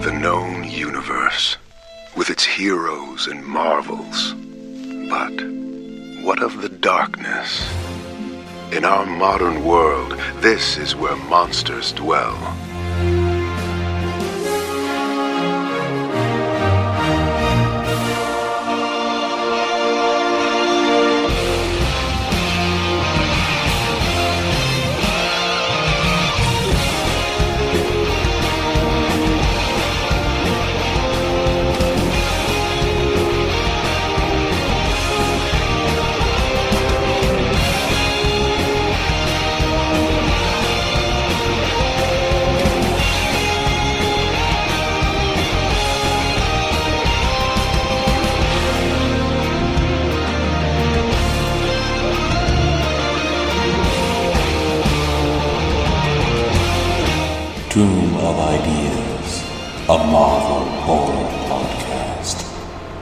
The known universe, with its heroes and marvels. But what of the darkness? In our modern world, this is where monsters dwell. Tomb of Ideas, a Marvel horror podcast.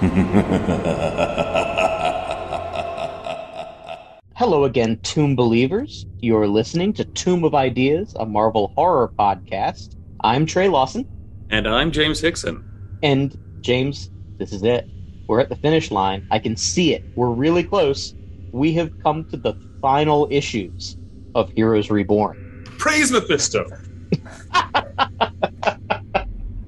Hello again, Tomb Believers. You're listening to Tomb of Ideas, a Marvel horror podcast. I'm Trey Lawson. And I'm James Hickson. And James, this is it. We're at the finish line. I can see it. We're really close. We have come to the final issues of Heroes Reborn. Praise Mephisto!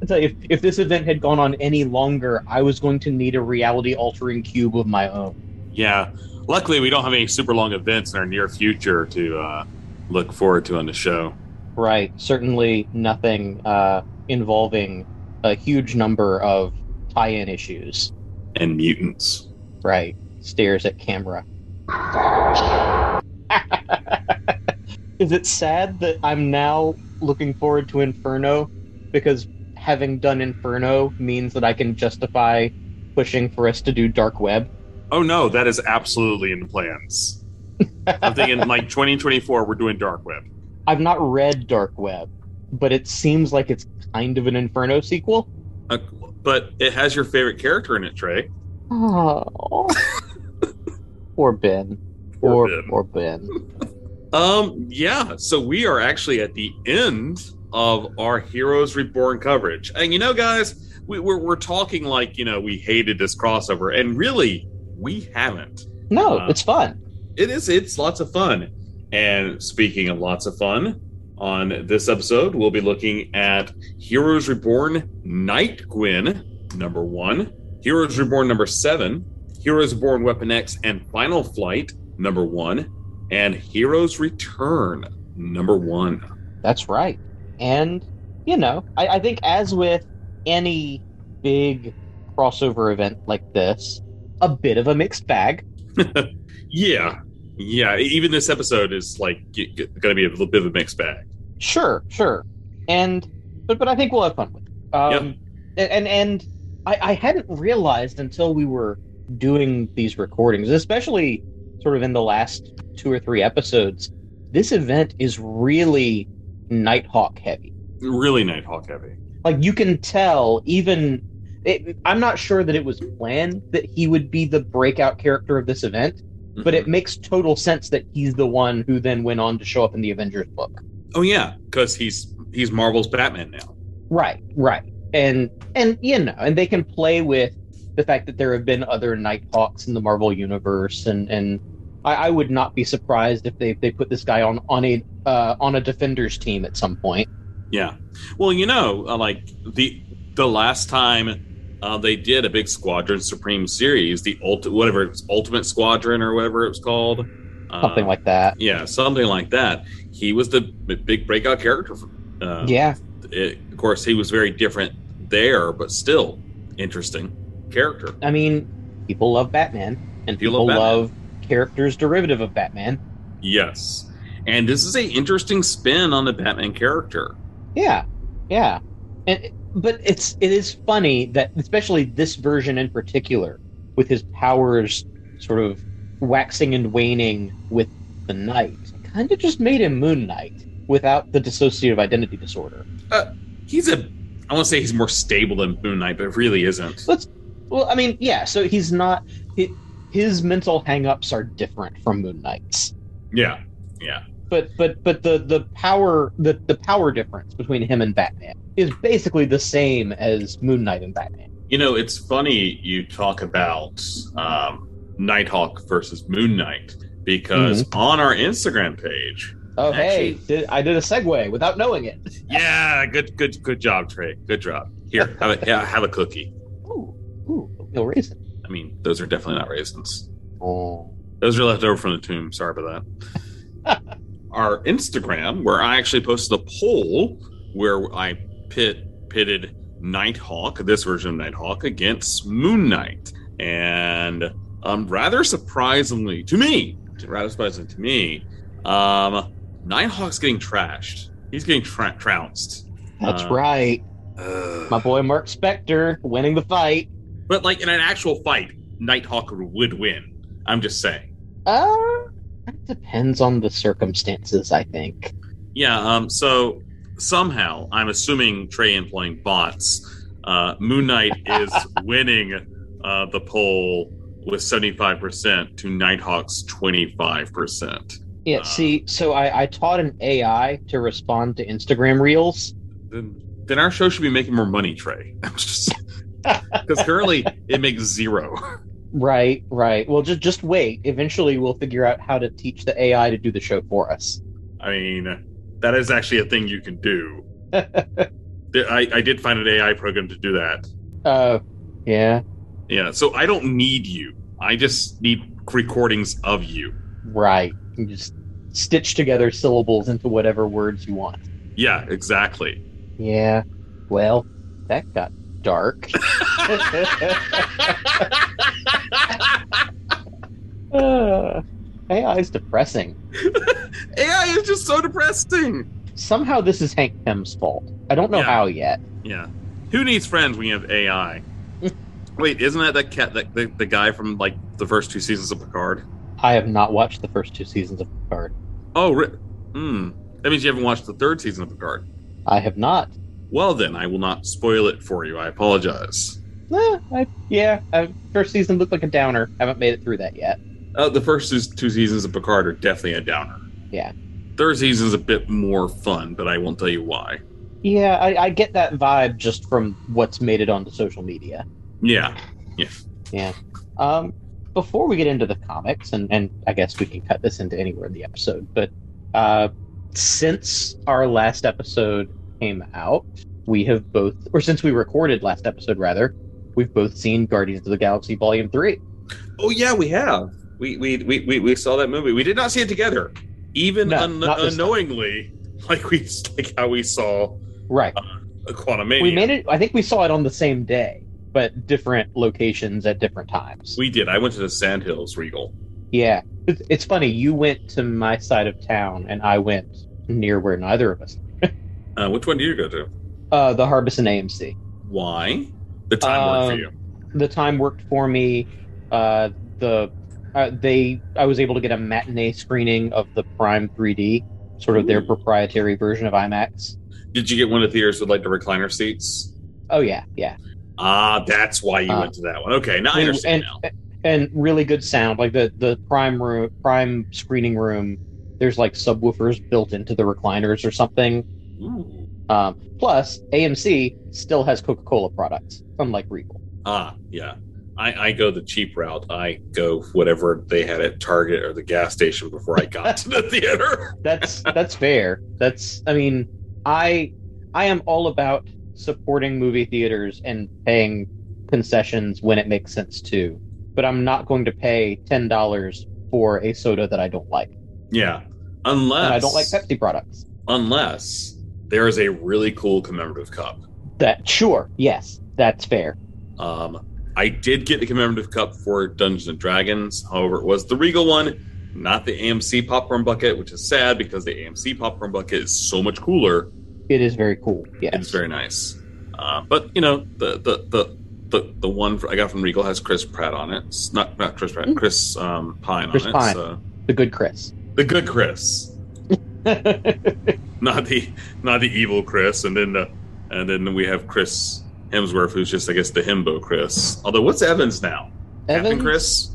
I tell you, if, if this event had gone on any longer, I was going to need a reality altering cube of my own. Yeah. Luckily, we don't have any super long events in our near future to uh, look forward to on the show. Right. Certainly nothing uh, involving a huge number of tie in issues. And mutants. Right. Stares at camera. Is it sad that I'm now looking forward to Inferno because having done Inferno means that I can justify pushing for us to do Dark Web? Oh no, that is absolutely in the plans. I'm thinking like 2024, we're doing Dark Web. I've not read Dark Web, but it seems like it's kind of an Inferno sequel. Uh, but it has your favorite character in it, Trey. Oh. Poor Ben. Poor Poor, Ben. poor Ben. Um, yeah. So we are actually at the end of our Heroes Reborn coverage, and you know, guys, we, we're we're talking like you know we hated this crossover, and really we haven't. No, Uh, it's fun. It is. It's lots of fun. And speaking of lots of fun, on this episode, we'll be looking at Heroes Reborn Night Gwen, number one, Heroes Reborn number seven, Heroes Reborn Weapon X and Final Flight, number one, and Heroes Return, number one. That's right. And, you know, I, I think as with any big crossover event like this, a bit of a mixed bag. Yeah. Yeah. Even this episode is like going to be a little bit of a mixed bag. Sure, sure. And but but I think we'll have fun with it. Um and and I, I hadn't realized until we were doing these recordings, especially sort of in the last two or three episodes, this event is really Nighthawk heavy. Really Nighthawk heavy. like you can tell even it, i'm not sure that it was planned that he would be the breakout character of this event but it makes total sense that he's the one who then went on to show up in the avengers book Oh yeah, because he's he's Marvel's Batman now. right right and and you know and they can play with the fact that there have been other nighthawks in the marvel universe and and I, I would not be surprised if they they put this guy on on a uh, on a defenders team at some point Yeah. Well, you know, uh, like the the last time uh, they did a big Squadron Supreme series, the ulti- whatever it's Ultimate Squadron or whatever it was called, uh, something like that yeah, something like that. He was the big breakout character. Uh, yeah it- of course, he was very different there, but still interesting character. I mean, people love Batman, and People people, love Batman. love characters derivative of Batman. Yes, and this is a interesting spin on the Batman character. Yeah, yeah, and but it's it is funny that especially this version in particular, with his powers sort of waxing and waning with the night, kind of just made him Moon Knight without the dissociative identity disorder. Uh, he's a I want to say he's more stable than Moon Knight, but it really isn't. Let's. Well, I mean, yeah. So he's not. He, his mental hangups are different from Moon Knight's. Yeah, yeah. but but but the the power the the power difference between him and Batman is basically the same as Moon Knight and Batman. You know, it's funny you talk about um, Nighthawk versus Moon Knight because on our Instagram page, Oh hey, did, I did a segue without knowing it. yeah, good, good, good job, Trey. Good job. Here, have a yeah, have a cookie. Ooh, ooh, no reason. I mean, those are definitely not raisins. Oh, Those are left over from the tomb. Sorry about that. Our Instagram, where I actually posted a poll where I pit pitted Nighthawk, this version of Nighthawk, against Moon Knight, and um, rather surprisingly to me, rather surprisingly to me, um, Nighthawk's getting trashed. He's getting tra- trounced. that's Uh, right. My boy Marc Spector winning the fight. But like in an actual fight, Nighthawk would win. I'm just saying. Uh, that depends on the circumstances, I think. Yeah. Um. So somehow, I'm assuming Trey employing bots. Uh, Moon Knight is winning uh, the poll with 75% to Nighthawk's 25%. Yeah, Uh. see, so I, I taught an AI to respond to Instagram reels. Then, then our show should be making more money, Trey. I'm just because currently it makes zero. Right, right. Well, just just wait. Eventually, we'll figure out how to teach the AI to do the show for us. I mean, that is actually a thing you can do. I, I did find an AI program to do that. Uh, yeah, Yeah, so I don't need you. I just need recordings of you. right. You just stitch together syllables into whatever words you want. Yeah, exactly. Yeah. Well, that got dark. uh, AI is depressing. AI is just so depressing. Somehow, this is Hank Pym's fault. I don't know Yeah. how yet. Yeah. Who needs friends when you have AI? Wait, isn't that that cat that the, the guy from like the first two seasons of Picard? I have not watched the first two seasons of Picard. Oh, ri- hmm. That means you haven't watched the third season of Picard. I have not. Well, then I will not spoil it for you. I apologize. Eh, I, yeah, uh, first season looked like a downer. Haven't made it through that yet. Uh, the first two- two seasons of Picard are definitely a downer. Yeah. Third season's a bit more fun, but I won't tell you why. Yeah, I, I get that vibe just from what's made it onto social media. Yeah. Yeah. Yeah. Um, before we get into the comics, and, and I guess we can cut this into anywhere in the episode, but uh, since our last episode came out, we have both, or since we recorded last episode, rather, we've both seen Guardians of the Galaxy Volume 3. Oh yeah, we have. We we we we, we saw that movie. We did not see it together, even No, un- time. unknowingly, like we like how we saw Right. Uh, a Quantumania. We made it, I think we saw it on the same day, but different locations at different times. We did. I went to the Sandhills Regal. Yeah, it's, it's funny. You went to my side of town, and I went near where neither of us. Uh, which one do you go to? Uh, the Harbison AMC. Why? The time worked for Um, you. The time worked for me. Uh, the uh, they I was able to get a matinee screening of the Prime 3D, sort of their proprietary version of IMAX. Did you get one of the theaters with like the recliner seats? Oh yeah, yeah, Ah, that's why you Uh, went to that one. Okay, now I understand and, now. and really good sound. Like the the Prime room, Prime screening room. There's like subwoofers built into the recliners or something. Um, plus, AMC still has Coca Cola products, unlike Regal. Ah, yeah. I, I go the cheap route. I go whatever they had at Target or the gas station before I got to the theater. That's that's fair. That's I mean, I I am all about supporting movie theaters and paying concessions when it makes sense to. But I'm not going to pay ten dollars for a soda that I don't like. Yeah. Unless And I don't like Pepsi products. unless there is a really cool commemorative cup. That sure, yes, that's fair. Um, I did get the commemorative cup for Dungeons and Dragons. However, it was the Regal one, not the AMC popcorn bucket, which is sad because the AMC popcorn bucket is so much cooler. It is very cool. Yes. It's very nice. Uh, but you know, the the the the, the one I got from Regal has Chris Pratt on it. It's not not Chris Pratt, Mm. Chris um, Pine Chris on it. Pine. So the good Chris. the good Chris, not the not the evil Chris, and then the and then we have Chris Hemsworth, who's just I guess the himbo Chris. Although what's Evans now? Captain Evans? Chris.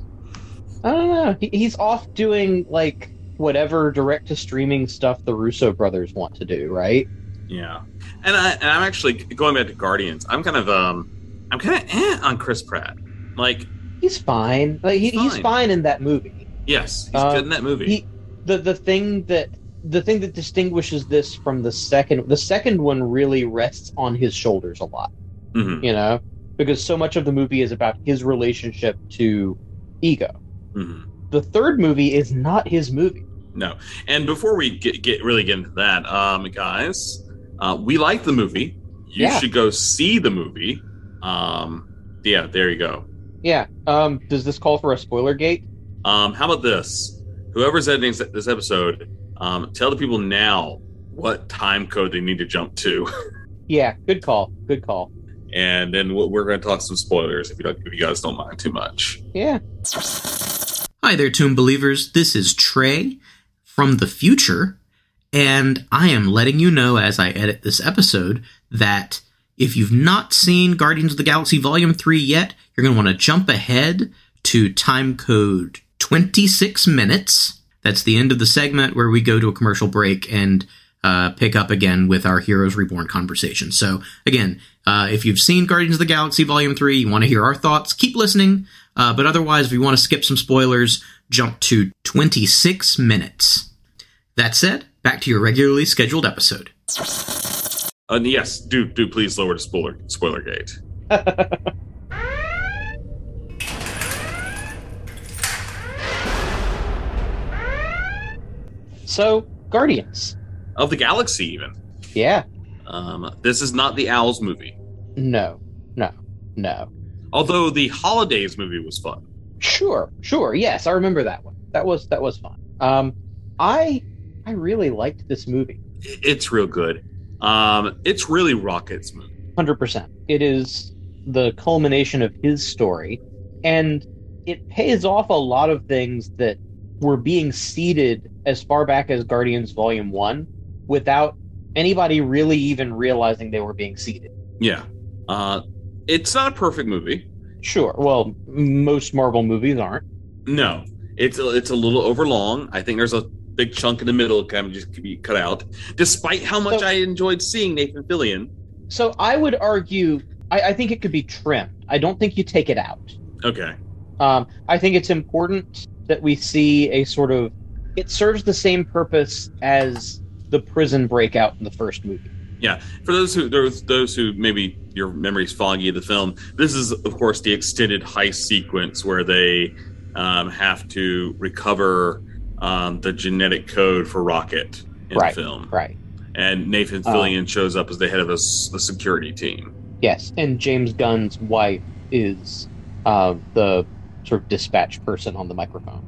I don't know. He, he's off doing like whatever direct to streaming stuff the Russo brothers want to do, right? Yeah, and I and I'm actually going back to Guardians. I'm kind of um, I'm kind of eh on Chris Pratt. Like He's fine. Like he, He's he's fine. fine in that movie. yes, he's Uh, good in that movie. He the the thing that the thing that distinguishes this from the second the second one really rests on his shoulders a lot, Mhm, you know, because so much of the movie is about his relationship to ego. mhm. The third movie is not his movie. No, and before we get, get really get into that, um, guys, uh, we like the movie. You Yeah. should go see the movie. Um, yeah, there you go. Yeah. Um. Does this call for a spoiler gate? Um, how about this? Whoever's editing this- this episode, um, tell the people now what time code they need to jump to, Yeah. Good call. Good call. and then we're we're going to talk some spoilers if you don't, if you guys don't mind too much. Yeah. Hi there, Tomb Believers. This is Trey from the future, and I am letting you know as I edit this episode that if you've not seen Guardians of the Galaxy Volume 3 yet, you're going to want to jump ahead to time code 26 minutes. That's the end of the segment where we go to a commercial break and uh, pick up again with our Heroes Reborn conversation. So, again, uh, if you've seen Guardians of the Galaxy Volume 3, you want to hear our thoughts, keep listening. Uh, but otherwise, if you want to skip some spoilers, jump to 26 minutes. That said, back to your regularly scheduled episode. Uh, yes, do do please lower the spoiler spoiler gate. So Guardians. of the Galaxy. Even Yeah. um, this is not the Owls movie, No. No. No. although the Holidays movie was fun. Sure, sure. Yes, I remember that one. That was that was fun. Um, I I really liked this movie. It's real good. Um, it's really Rocket's movie. Hundred percent. It is the culmination of his story, and it pays off a lot of things that were being seeded as far back as Guardians Volume One, without anybody really even realizing they were being seeded. Yeah, uh, it's not a perfect movie. Sure. Well, most Marvel movies aren't. No, it's a, it's a little overlong. I think there's a big chunk in the middle kind of just could be cut out. Despite how much So- I enjoyed seeing Nathan Fillion. So I would argue, I, I think it could be trimmed. I don't think you take it out. Okay, Um, I think it's important that we see a sort of. It serves the same purpose as the prison breakout in the first movie. Yeah, for those who those those who maybe your memory's foggy of the film, this is of course the extended heist sequence where they um, have to recover um, the genetic code for Rocket in Right. the film, Right. and Nathan Uh, Fillion shows up as the head of a, a security team. Yes. And James Gunn's wife is uh, the sort of dispatch person on the microphone.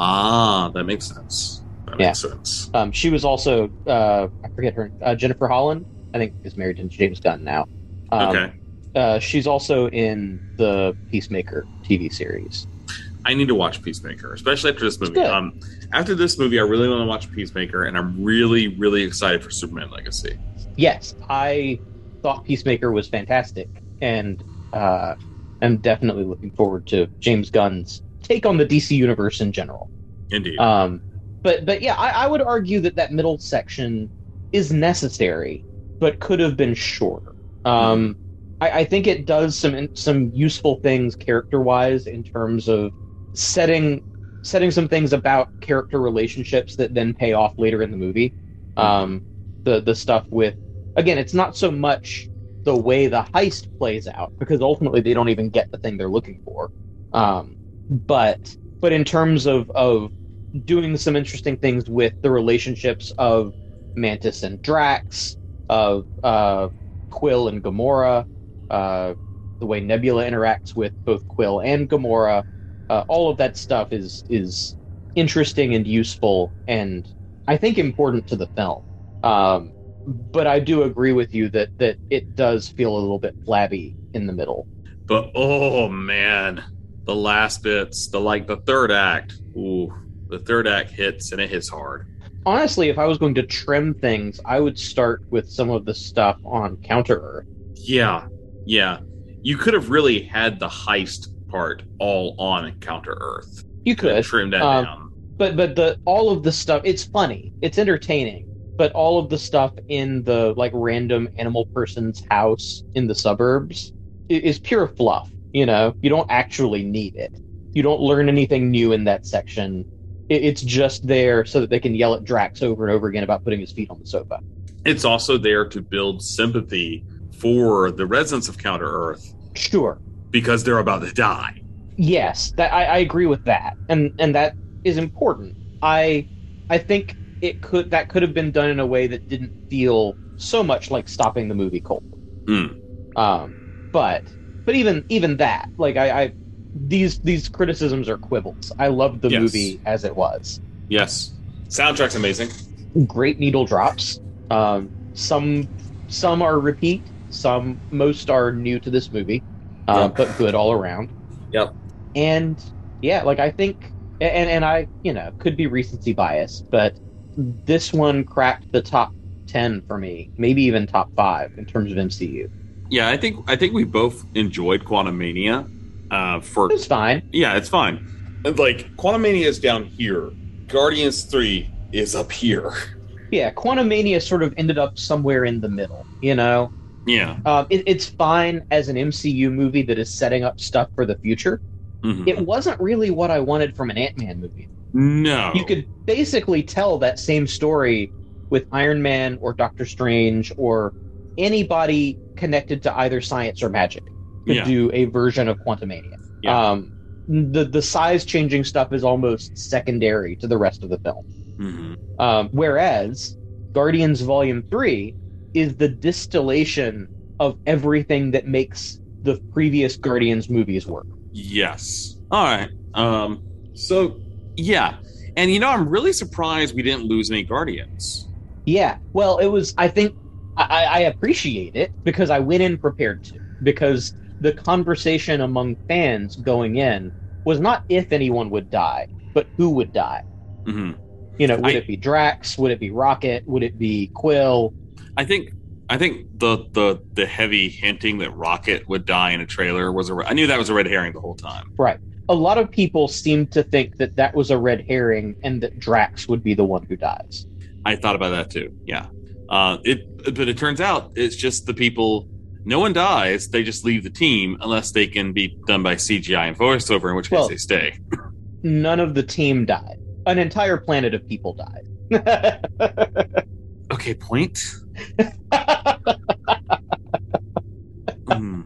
Ah, that makes sense. That Yeah. makes sense. Um, she was also, uh, I forget her, uh, Jennifer Holland, I think is married to James Gunn now. Um, okay, Uh, she's also in the Peacemaker TV series. I need to watch Peacemaker, especially after this movie. Um, after this movie, I really want to watch Peacemaker, and I'm really, really excited for Superman Legacy. yes, I thought Peacemaker was fantastic, and uh, I'm definitely looking forward to James Gunn's take on the DC universe in general. Indeed. Um, but but yeah, I, I would argue that that middle section is necessary, but could have been shorter. Um, I, I think it does some some useful things character wise in terms of setting setting some things about character relationships that then pay off later in the movie. Um, the the stuff with again, it's not so much the way the heist plays out because ultimately they don't even get the thing they're looking for. Um, but but in terms of of doing some interesting things with the relationships of Mantis and Drax, of uh, Quill and Gamora, uh, the way Nebula interacts with both Quill and Gamora, uh, all of that stuff is is interesting and useful, and I think important to the film. Um, but I do agree with you that that it does feel a little bit flabby in the middle. But oh man, the last bits, the like the third act. Ooh, the third act hits and it hits hard. Honestly, if I was going to trim things, I would start with some of the stuff on Counter Earth. Yeah, yeah. You could have really had the heist part all on Counter Earth. You could, trim that Um, down. but but the all of the stuff it's funny, it's entertaining, but all of the stuff in the like random animal person's house in the suburbs is pure fluff. You know, you don't actually need it. You don't learn anything new in that section. It, it's just there so that they can yell at Drax over and over again about putting his feet on the sofa. It's also there to build sympathy for the residents of Counter Earth Sure. because they're about to die. Yes, that I, I agree with that, and and that is important. I I think it could that could have been done in a way that didn't feel so much like stopping the movie cold. Mm. Um, but but even even that, like I, I these these criticisms are quibbles. I loved the Yes. movie as it was. Yes. Soundtrack's amazing. Great needle drops. Um, some some are repeat. Some most are new to this movie, uh, Yep. but good all around. Yep. And yeah, like I think, and and I you know could be recency bias, but this one cracked the top ten for me, maybe even top five in terms of MCU. Yeah, I think I think we both enjoyed Quantumania. Uh, for It's fine. yeah, it's fine. Like Quantumania is down here. Guardians Three is up here. Yeah, Quantumania sort of ended up somewhere in the middle. You know, Yeah. um, it, it's fine as an MCU movie that is setting up stuff for the future. Mhm. It wasn't really what I wanted from an Ant Man movie. no. You could basically tell that same story with Iron Man or Doctor Strange or anybody connected to either science or magic could Yeah. do a version of Quantumania. Yeah. Um, the the size changing stuff is almost secondary to the rest of the film. Mhm. Um, whereas Guardians Volume Three is the distillation of everything that makes the previous Guardians movies work. Yes. All right. Um. So yeah, and you know, I'm really surprised we didn't lose any Guardians. Yeah, well, it was. I think I, I appreciate it because I went in prepared to. Because the conversation among fans going in was not if anyone would die, but who would die. hmm You know, would I- it be Drax? Would it be Rocket? Would it be Quill? I think I think the the the heavy hinting that Rocket would die in a trailer was a. I knew that was a red herring the whole time. Right. A lot of people seemed to think that that was a red herring and that Drax would be the one who dies. I thought about that too. Yeah. Uh, it but it turns out it's just the people. No one dies. They just leave the team unless they can be done by CGI and voiceover, in which case Well- they stay. None of the team died. An entire planet of people died. Okay, point. Mm.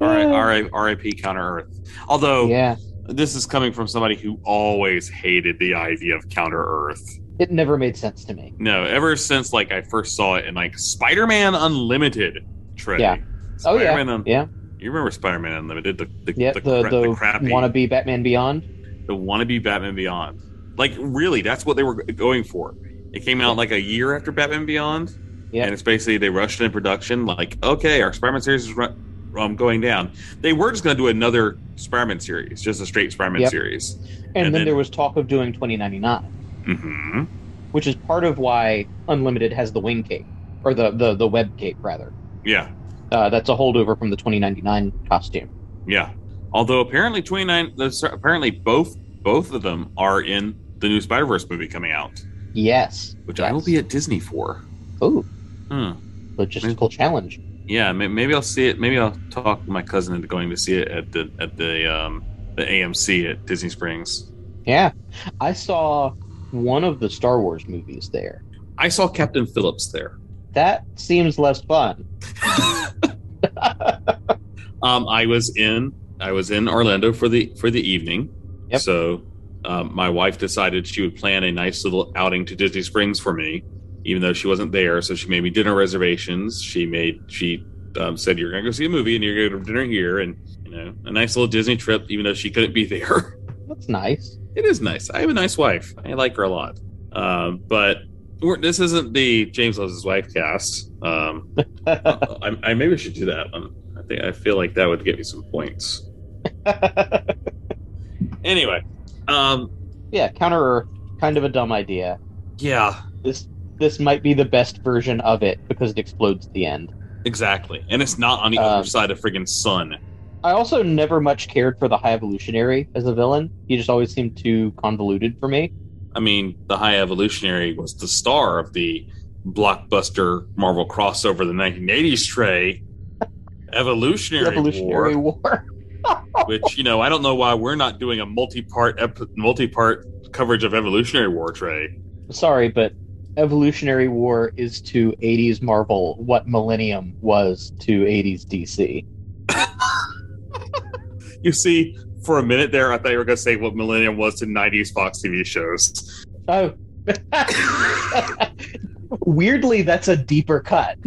All right, all right, R.I.P. Counter Earth. Although yeah, this is coming from somebody who always hated the idea of Counter Earth. It never made sense to me. No, ever since like I first saw it in like Spider-Man Unlimited. Trey. Yeah. Oh yeah, Un- yeah. You remember Spider-Man Unlimited? The the Yeah, the, the cra- the, the crappy wannabe Batman Beyond. the wannabe Batman Beyond. Like really, that's what they were going for. It came out like a year after Batman Beyond. Yeah. And it's basically they rushed it in production. Like, okay, our Spider-Man series is run, um, going down. They were just going to do another Spider-Man series, just a straight Spider-Man Yep. series. And, And then, then- there was talk of doing 2099, hmm which is part of why Unlimited has the wing cape or the the the web cape rather. Yeah, Uh, that's a holdover from the 2099 costume. yeah. Although apparently twenty nine, apparently both both of them are in the new Spider Verse movie coming out, Yes. which I will be at Disney for. Ooh, Hmm. logistical challenge. Yeah, maybe I'll see it. Maybe I'll talk my cousin into going to see it at the at the um the AMC at Disney Springs. Yeah, I saw one of the Star Wars movies there. I saw Captain Phillips there. That seems less fun. Um, I was in I was in Orlando for the for the evening. Yep. So um, my wife decided she would plan a nice little outing to Disney Springs for me, even though she wasn't there. So she made me dinner reservations. She made she um, said you're gonna go see a movie and you're gonna go to dinner here, and you know a nice little Disney trip, even though she couldn't be there. That's nice. It is nice. I have a nice wife. I like her a lot. Um, but we're, this isn't the James loves his wife cast. Um, I, I maybe should do that one. I think I feel like that would get me some points. Anyway, um, yeah, Counter Earth, kind of a dumb idea. yeah, This this might be the best version of it because it explodes at the end. exactly. And it's not on the Um, other side of friggin' sun. I also never much cared for the High Evolutionary as a villain. He just always seemed too convoluted for me. I mean, the High Evolutionary was the star of the blockbuster Marvel crossover, the 1980s Trey, Evolutionary, Evolutionary War, War. which you know, I don't know why we're not doing a multi-part ep- multi-part coverage of Evolutionary War, Trey. Sorry, but Evolutionary War is to 80s Marvel what Millennium was to 80s DC. You see, for a minute there, I thought you were going to say what Millennium was to 90s Fox TV shows. Oh. Weirdly, that's a deeper cut.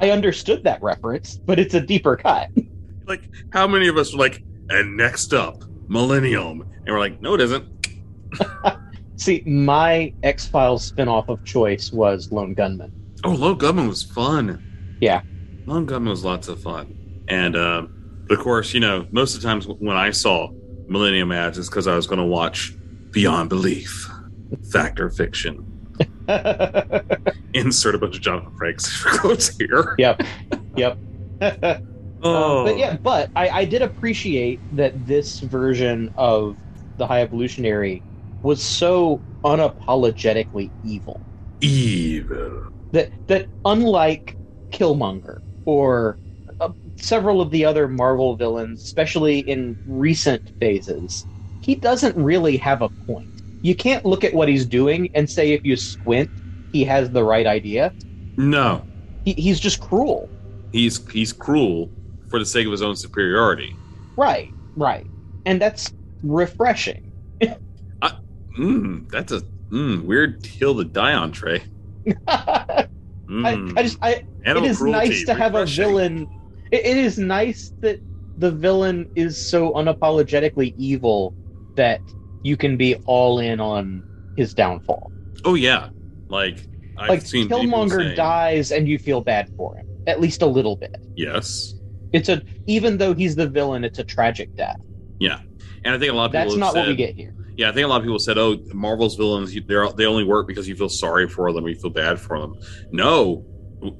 I understood that reference, but it's a deeper cut. Like, how many of us were like, and next up, Millennium? And we're like, no, it isn't. See, my X Files spinoff of choice was Lone Gunman. Oh, Lone Gunman was fun. Yeah. Lone Gunman was lots of fun. And, um, of course, you know, most of the times when I saw Millennium ads, it's because I was going to watch Beyond Belief, Fact or Fiction. Insert a bunch of Jonathan Frakes quotes here. yep. Yep. Oh, But yeah, but I, I did appreciate that this version of the High Evolutionary was so unapologetically evil. evil. That that unlike Killmonger or uh, several of the other Marvel villains, especially in recent phases, he doesn't really have a point. You can't look at what he's doing and say if you squint, he has the right idea. No, He, he's just cruel. he's he's cruel for the sake of his own superiority. Right, right. And that's refreshing. Mm, that's a mm, weird hill to die on, Trey. I, Mm. I just I Animal it is cruelty, nice to have a villain. It, it is nice that the villain is so unapologetically evil that you can be all in on his downfall. Oh yeah, like I've like seen Killmonger saying- dies and you feel bad for him, at least a little bit. Yes, It's a even though he's the villain, it's a tragic death. Yeah, and I think a lot of people That's not said, what we get here. Yeah, I think a lot of people said, "Oh, Marvel's villains, they they only work because you feel sorry for them, or you feel bad for them." No,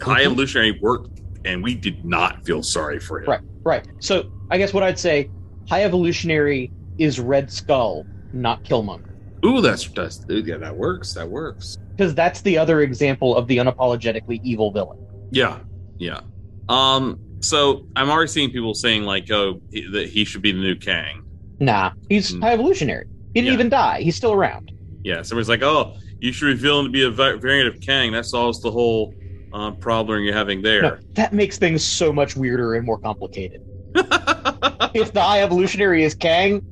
High Mhm. Evolutionary worked, and we did not feel sorry for him. Right, right. So I guess what I'd say, High Evolutionary is Red Skull, not Killmonger. Ooh, that's that's yeah, that works. That works. Because that's the other example of the unapologetically evil villain. Yeah, yeah. Um, so I'm already seeing people saying like, "Oh, he, that he should be the new Kang." Nah, he's Mm. high evolutionary. He didn't Yeah. even die. He's still around. Yeah, somebody's like, "Oh, you should reveal him to be a variant of Kang." That solves the whole uh, problem you're having there. No, that makes things so much weirder and more complicated. if the high evolutionary is Kang,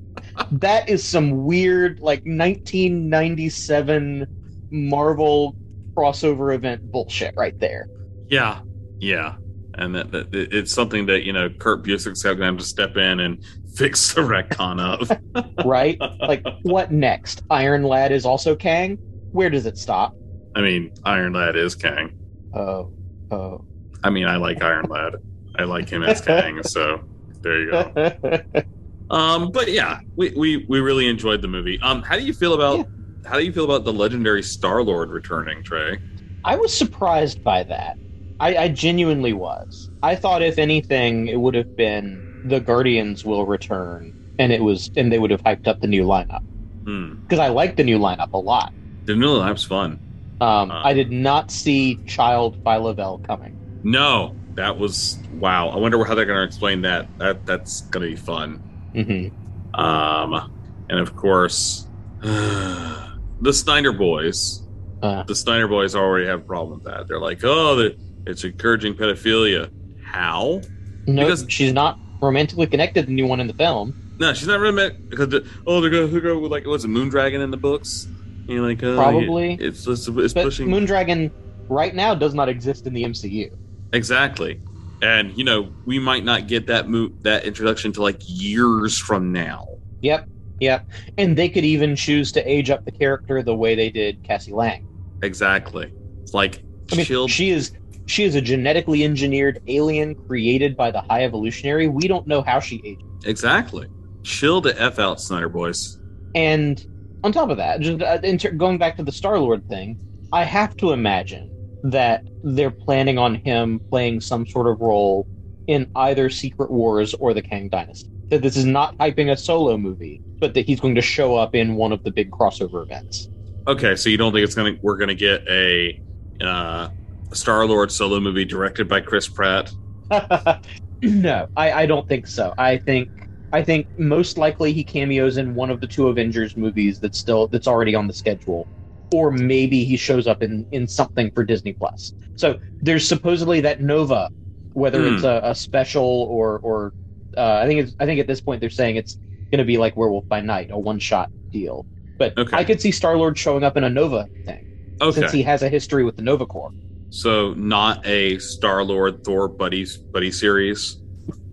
that is some weird, like 1997 Marvel crossover event bullshit right there. Yeah, yeah, and that, that it's something that you know Kurt Busiek's going to have to step in and fix the retcon of. Right? like, what next? Iron Lad is also Kang? Where does it stop? I mean, Iron Lad is Kang. Oh, oh. I mean, I like Iron Lad. I like him as Kang. so there you go. Um, but yeah, we, we we really enjoyed the movie. Um, how do you feel about how do you feel about the legendary Star Lord returning, Trey? I was surprised by that. I, I genuinely was. I thought, if anything, it would have been the Guardians will return, and it was, and they would have hyped up the new lineup Hmm. because I like the new lineup a lot. The new lineup's fun. Um, Uh. I did not see Child Phyla-Vell coming. No, that was wow. I wonder how they're going to explain that. That that's going to be fun. hmm Um, and of course, the Snyder Boys. Uh. The Snyder Boys already have a problem with that. They're like, oh, the, it's encouraging pedophilia. How? No, Because- she's not romantically connected to anyone in the film. No, she's not really meant because the, oh, they're going to go with like what's a Moondragon in the books? You know, like, oh, Probably. it's it's, it's But pushing Moondragon right now does not exist in the MCU. exactly. And you know, we might not get that mo- that introduction to like years from now. Yep, yep. And they could even choose to age up the character the way they did Cassie Lang. Exactly. It's like I mean, she is she is a genetically engineered alien created by the High Evolutionary. We don't know how she aged. exactly. Chill the f out, Snyder Boys. And on top of that, just uh, in going back to the Star Lord thing, I have to imagine that they're planning on him playing some sort of role in either Secret Wars or the Kang Dynasty. That this is not hyping a solo movie, but that he's going to show up in one of the big crossover events. Okay, so you don't think it's gonna we're gonna get a uh, Star Lord solo movie directed by Chris Pratt? no, I, I don't think so. I think I think most likely he cameos in one of the two Avengers movies that's still that's already on the schedule, or maybe he shows up in in something for Disney Plus. So there's supposedly that Nova, whether Hmm. it's a, a special or or uh, I think it's I think at this point they're saying it's going to be like Werewolf by Night, a one shot deal. But Okay. I could see Star Lord showing up in a Nova thing Okay, since he has a history with the Nova Corps. So not a Star Lord Thor buddy buddy series.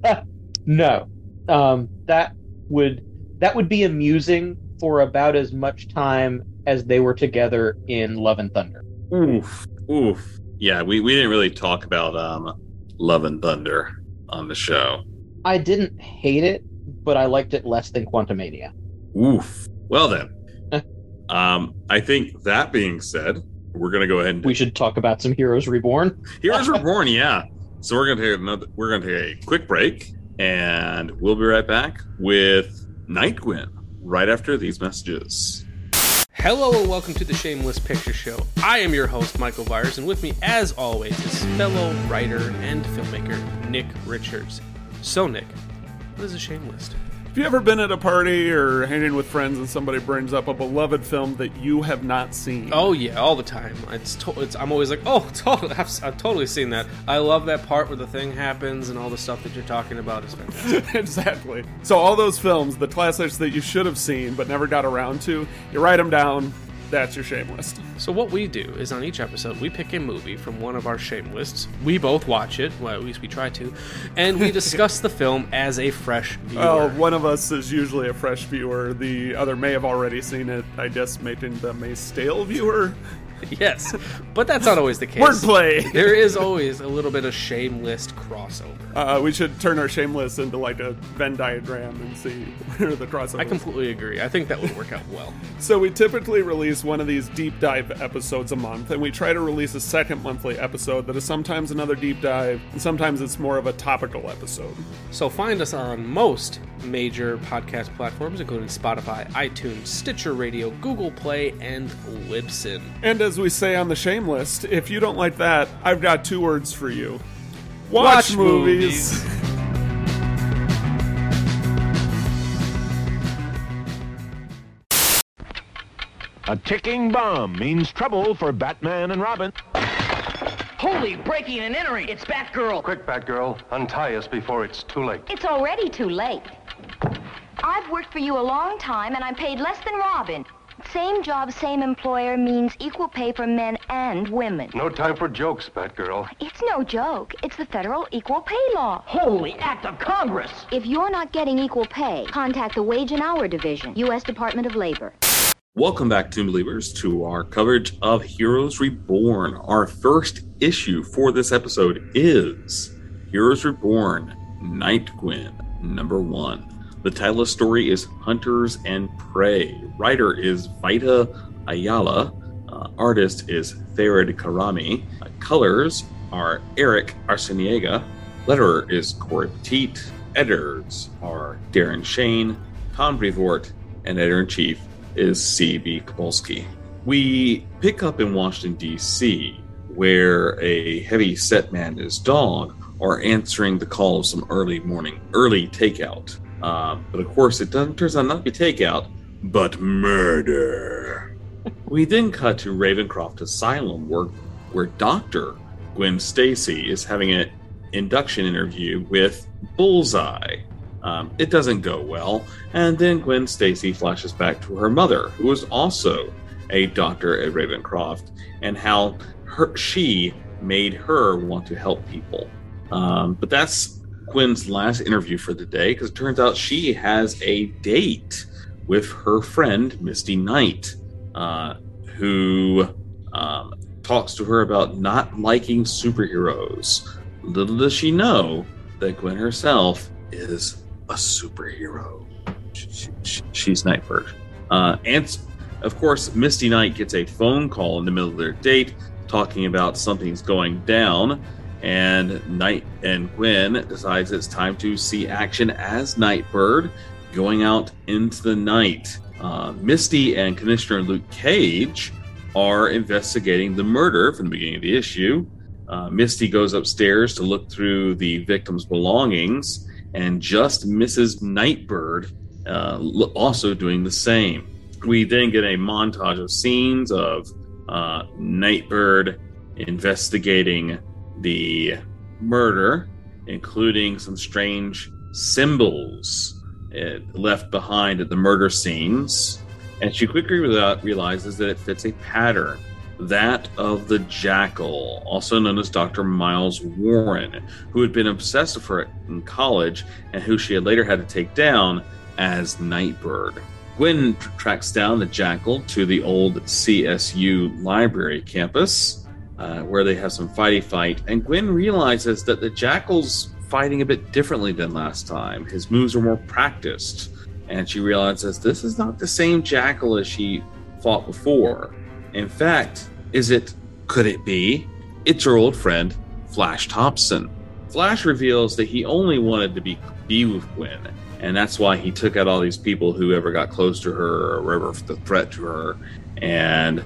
No, um, that would that would be amusing for about as much time as they were together in Love and Thunder. Oof, oof. Yeah, we, we didn't really talk about um, Love and Thunder on the show. I didn't hate it, but I liked it less than Quantumania. Oof. Well then, um, I think that being said, we're gonna go ahead and We should talk about some Heroes Reborn. Heroes Reborn. Yeah. So we're gonna take another. We're gonna take a quick break, and we'll be right back with Night Gwen right after these messages. Hello and welcome to the Shameless Picture Show. I am your host, Michael Byers, and with me, as always, is fellow writer and filmmaker Nick Richards. So, Nick, what is a shame list? Have you ever been at a party or hanging with friends and somebody brings up a beloved film that you have not seen? Oh yeah, all the time. It's, to- it's I'm always like, oh, totally, I've, I've totally seen that. I love that part where the thing happens and all the stuff that you're talking about is fantastic. exactly. So all those films, the classics that you should have seen but never got around to, you write them down. That's your shame list. so what we do is on each episode we pick a movie from one of our shame lists. We both watch it, well at least we try to, and we discuss the film as a fresh viewer. Well, one of us is usually a fresh viewer. The other may have already seen it. I guess making them a stale viewer. Yes, but that's not always the case. Wordplay. There is always a little bit of shameless crossover. Uh, we should turn our shameless into like a Venn diagram and see where the crossover. I completely agree. I think that would work out well. So we typically release one of these deep dive episodes a month, and we try to release a second monthly episode that is sometimes another deep dive, and sometimes it's more of a topical episode. So find us on most major podcast platforms, including Spotify, iTunes, Stitcher Radio, Google Play, and Libsyn. And as we say on the shame list, if you don't like that, I've got two words for you. Watch movies. A ticking bomb means trouble for Batman and Robin. Holy, breaking and entering. It's Batgirl. Quick, Batgirl, untie us before it's too late. It's already too late. I've worked for you a long time and I'm paid less than Robin. Same job, same employer means equal pay for men and women. No time for jokes, Batgirl. It's no joke. It's the federal equal pay law. Holy act of Congress. If you're not getting equal pay, contact the Wage and Hour Division, U.S. Department of Labor. Welcome back, Tomb Believers, to our coverage of Heroes Reborn. Our first issue for this episode is Heroes Reborn Night Gwen, number one. The title of the story is Hunters and Prey. Writer is Vita Ayala. Uh, artist is Farid Karami. Uh, colors are Eric Arciniega. Letterer is Cory Petit. Editors are Darren Shan, Tom Brevoort, and editor in chief is C.B. Cebulski. We pick up in Washington, D.C., where a heavy set man and his dog are answering the call of some early morning, early takeout. Um, but of course, it turns out not to be takeout, but murder. we then cut to Ravencroft Asylum, where where Doctor Gwen Stacy is having an induction interview with Bullseye. Um, it doesn't go well, and then Gwen Stacy flashes back to her mother, who was also a doctor at Ravencroft, and how her, she made her want to help people. Um, but that's Gwen's last interview for the day, because it turns out she has a date with her friend Misty Knight, uh, who um, talks to her about not liking superheroes. Little does she know that Gwen herself is a superhero. She- she- she's Nightbird. Uh, and of course, Misty Knight gets a phone call in the middle of their date talking about something's going down. And Night and Gwen decides it's time to see action as Nightbird, going out into the night. Uh, Misty and Commissioner Luke Cage are investigating the murder from the beginning of the issue. Uh, Misty goes upstairs to look through the victim's belongings and just misses Nightbird uh, also doing the same. We then get a montage of scenes of uh, Nightbird investigating the murder, including some strange symbols uh, left behind at the murder scenes. And she quickly realizes that it fits a pattern that of the jackal, also known as Dr. Miles Warren, who had been obsessed with her in college and who she had later had to take down as Nightbird. Gwen tracks down the jackal to the old CSU library campus, uh, where they have some fighty fight, and Gwen realizes that the jackal's fighting a bit differently than last time. His moves are more practiced, and she realizes this is not the same jackal as she fought before. In fact, is it, could it be? It's her old friend, Flash Thompson. Flash reveals that he only wanted to be, be with Gwen, and that's why he took out all these people who ever got close to her or ever the threat to her. And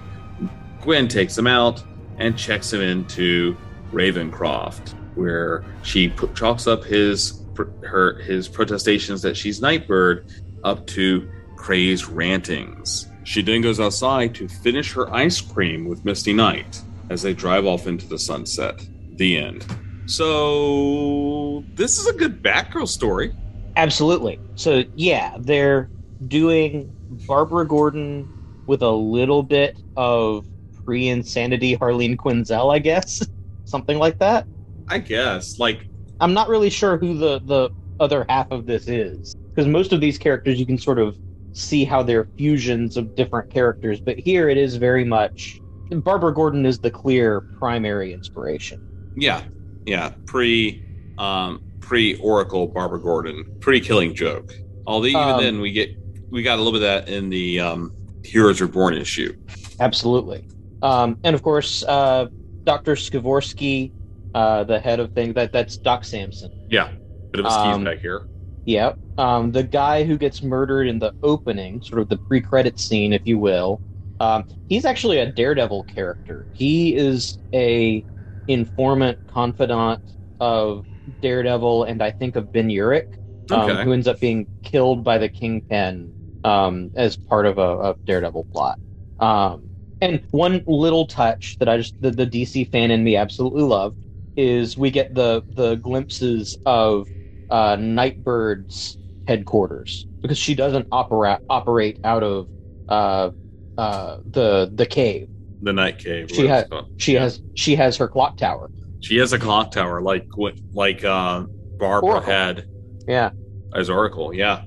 Gwen takes him out and checks him into Ravencroft, where she put, chalks up his her his protestations that she's Nightbird up to crazed rantings. She then goes outside to finish her ice cream with Misty Knight as they drive off into the sunset. The end. So this is a good Batgirl story. Absolutely. So yeah, they're doing Barbara Gordon with a little bit of pre-insanity Harleen Quinzel, I guess, something like that. I guess. Like I'm not really sure who the the other half of this is because most of these characters you can sort of see how they're fusions of different characters, but here it is very much Barbara Gordon is the clear primary inspiration. Yeah, yeah. Pre, um, pre Oracle Barbara Gordon, pre Killing Joke. Although even Um, then we get we got a little bit of that in the um, Heroes Reborn issue. Absolutely. Um, and of course, uh, Dr. Skavorsky, uh, the head of things, that that's Doc Samson. Yeah, bit of a skis Um, back here. Yep. Um, the guy who gets murdered in the opening, sort of the pre-credit scene, if you will, um, he's actually a Daredevil character. He is a informant, confidant of Daredevil, and I think of Ben Urich, um, Okay. who ends up being killed by the Kingpin um, as part of a, a Daredevil plot. Um, and one little touch that I just the, the DC fan in me absolutely loved is we get the the glimpses of uh, Nightbird's headquarters because she doesn't operate operate out of uh, uh, the the cave. The Night Cave. She has she has she has her clock tower. She has a clock tower like what like uh, Barbara Oracle. had Yeah, as Oracle. Yeah,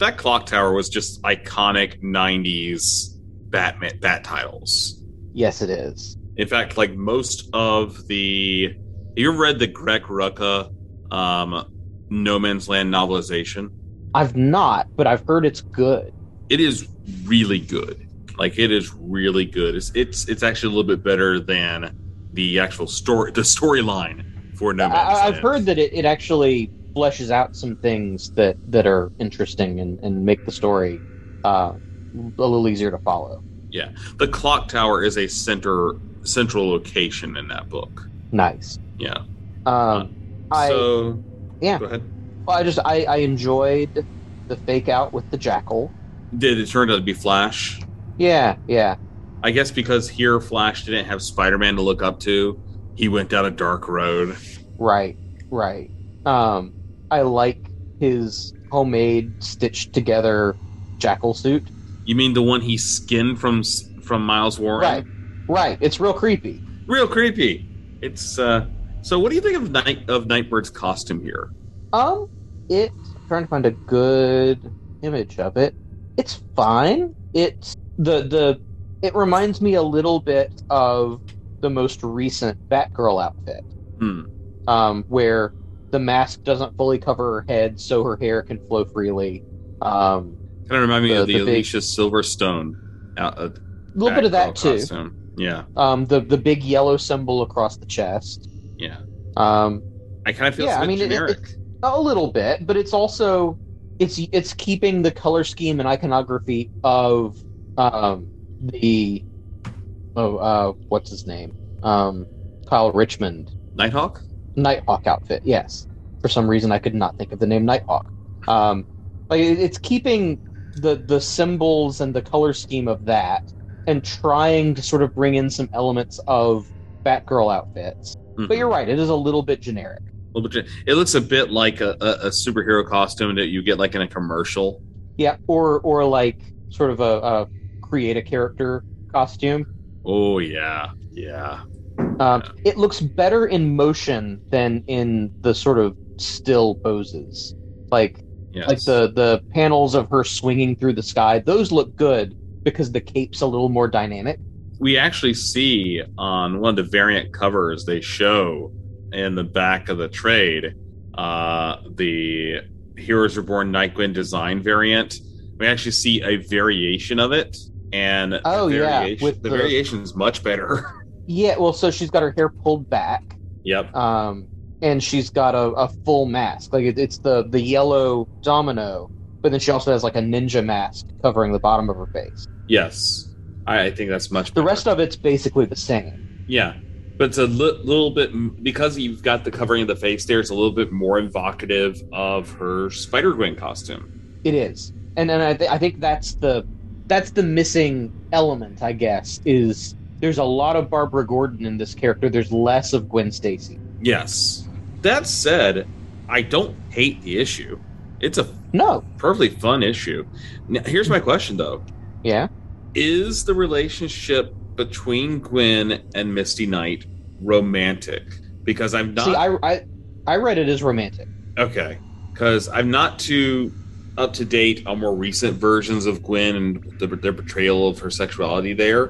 that clock tower was just iconic '90s Batman bat titles. yes, it is. In fact, like most of the, you ever read the Greg Rucka um, No Man's Land novelization? I've not, but I've heard it's good. It is really good. Like it is really good. It's it's it's actually a little bit better than the actual story, the storyline for No Man's I, I've heard that it, it actually fleshes out some things that that are interesting and, and make the story uh, a little easier to follow. Yeah, the clock tower is a center central location in that book. Nice. Yeah. Um, I so yeah. go ahead. Well, I just I, I enjoyed the fake out with the jackal. Did it turn out to be Flash? Yeah, yeah. I guess because here Flash didn't have Spider Man to look up to, he went down a dark road. Right, right. Um, I like his homemade, stitched together jackal suit. You mean the one he skinned from from Miles Warren? Right, right. It's real creepy. Real creepy. It's uh. So, what do you think of Night of Nightbird's costume here? Um, it trying to find a good image of it. It's fine. It's the the it reminds me a little bit of the most recent Batgirl outfit. Hmm. Um, where the mask doesn't fully cover her head, so her hair can flow freely. Um, Kind of remind me The- of the, the big- Alicia Silverstone. Out, uh, a little bit of that too. Costume. Yeah, Um, the the big yellow symbol across the chest. yeah. Um, I kind of feel Yeah, I mean, it- generic. a little bit, but it's also it's it's keeping the color scheme and iconography of um, the oh uh, what's his name um, Kyle Richmond Nighthawk. Nighthawk outfit. Yes, for some reason I could not think of the name Nighthawk. Um, like it's keeping the the symbols and the color scheme of that, and trying to sort of bring in some elements of Batgirl outfits. But you're right; it is a little bit generic. A little bit. It looks a bit like a, a, a superhero costume that you get like in a commercial. Yeah, or or like sort of a, a create a character costume. Oh yeah, yeah. Um, it looks better in motion than in the sort of still poses. Like Yes. like the the panels of her swinging through the sky. Those look good because the cape's a little more dynamic. we actually see on one of the variant covers they show in the back of the trade uh, the Heroes Reborn Night Gwen design variant. We actually see a variation of it, and Oh, the yeah, with the, the- variation is much better. Yeah, well, so she's got her hair pulled back, yep. um, and she's got a, a full mask. Like it, it's the the yellow domino, but then she also has like a ninja mask covering the bottom of her face. Yes, I, I think that's much. The rest of it's basically the same. Yeah, but it's a li- little bit because you've got the covering of the face there. It's a little bit more evocative of her Spider Gwen costume. It is, and and I, th- I think that's the that's the missing element, I guess. Is there's a lot of Barbara Gordon in this character. There's less of Gwen Stacy. Yes. That said, I don't hate the issue. It's a no perfectly fun issue. Now, here's my question though: Yeah. Is the relationship between Gwen and Misty Knight romantic? Because I'm not See, I, I I read it as romantic. okay. Because I'm not too up to date on more recent versions of Gwen and the, their portrayal of her sexuality there.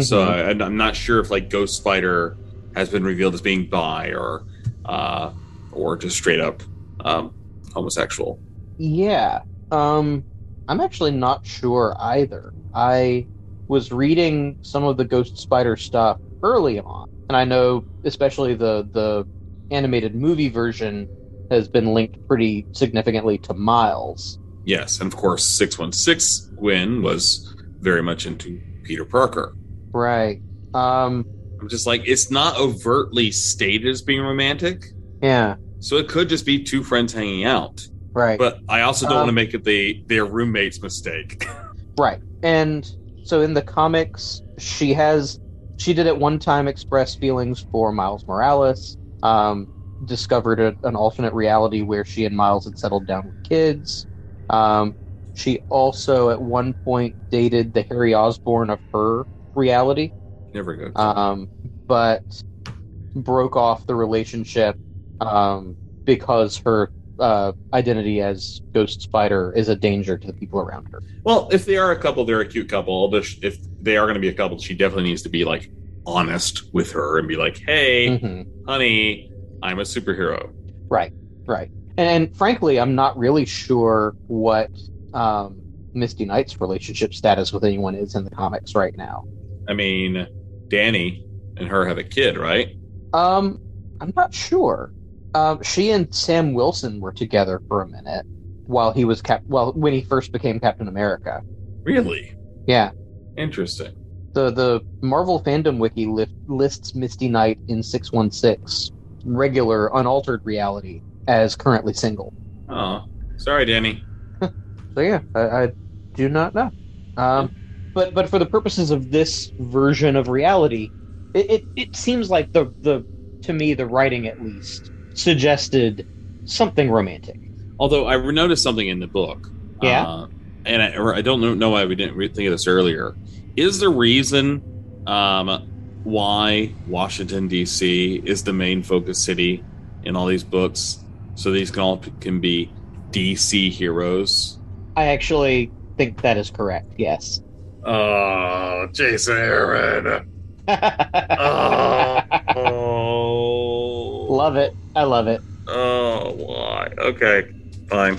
So Mhm. I, I'm not sure if like Ghost Spider has been revealed as being bi or uh, or just straight up um, homosexual. Yeah. Um I'm actually not sure either. I was reading some of the Ghost Spider stuff early on, and I know especially the the animated movie version has been linked pretty significantly to Miles. Yes, and of course, six one six Gwen was very much into Peter Parker. Right. Um I'm just like it's not overtly stated as being romantic, yeah, so it could just be two friends hanging out. right. But I also don't Um, want to make it the their roommates mistake. Right. And so in the comics, she has she did at one time express feelings for Miles Morales. Um, discovered a, an alternate reality where she and Miles had settled down with kids. Um, she also at one point dated the Harry Osborn of her reality, Never good. um, but broke off the relationship um, because her uh, identity as Ghost Spider is a danger to the people around her. Well, if they are a couple, they're a cute couple. Sh- if they are going to be a couple, she definitely needs to be like honest with her and be like, "Hey, Mhm. honey, I'm a superhero." Right, right. And, and frankly, I'm not really sure what um, Misty Knight's relationship status with anyone is in the comics right now. I mean, Danny and her have a kid, right? Um, I'm not sure. Um, she and Sam Wilson were together for a minute while he was cap. Well, when he first became Captain America. Really Yeah. interesting. The the Marvel fandom wiki li- lists Misty Knight in 616 regular unaltered reality as currently single. Oh, sorry, Danny. So yeah, I, I do not know. Um, but but for the purposes of this version of reality, it, it, it seems like the the to me the writing at least suggested something romantic. Although I noticed something in the book. Yeah? Uh, and I, or I don't know, know why we didn't think of this earlier. Is the reason um, why Washington D.C. is the main focus city in all these books, so these can all can be DC heroes? I actually think that is correct. Yes. Oh, Jason Aaron. oh, Love it. I love it. Oh, why? Okay, fine.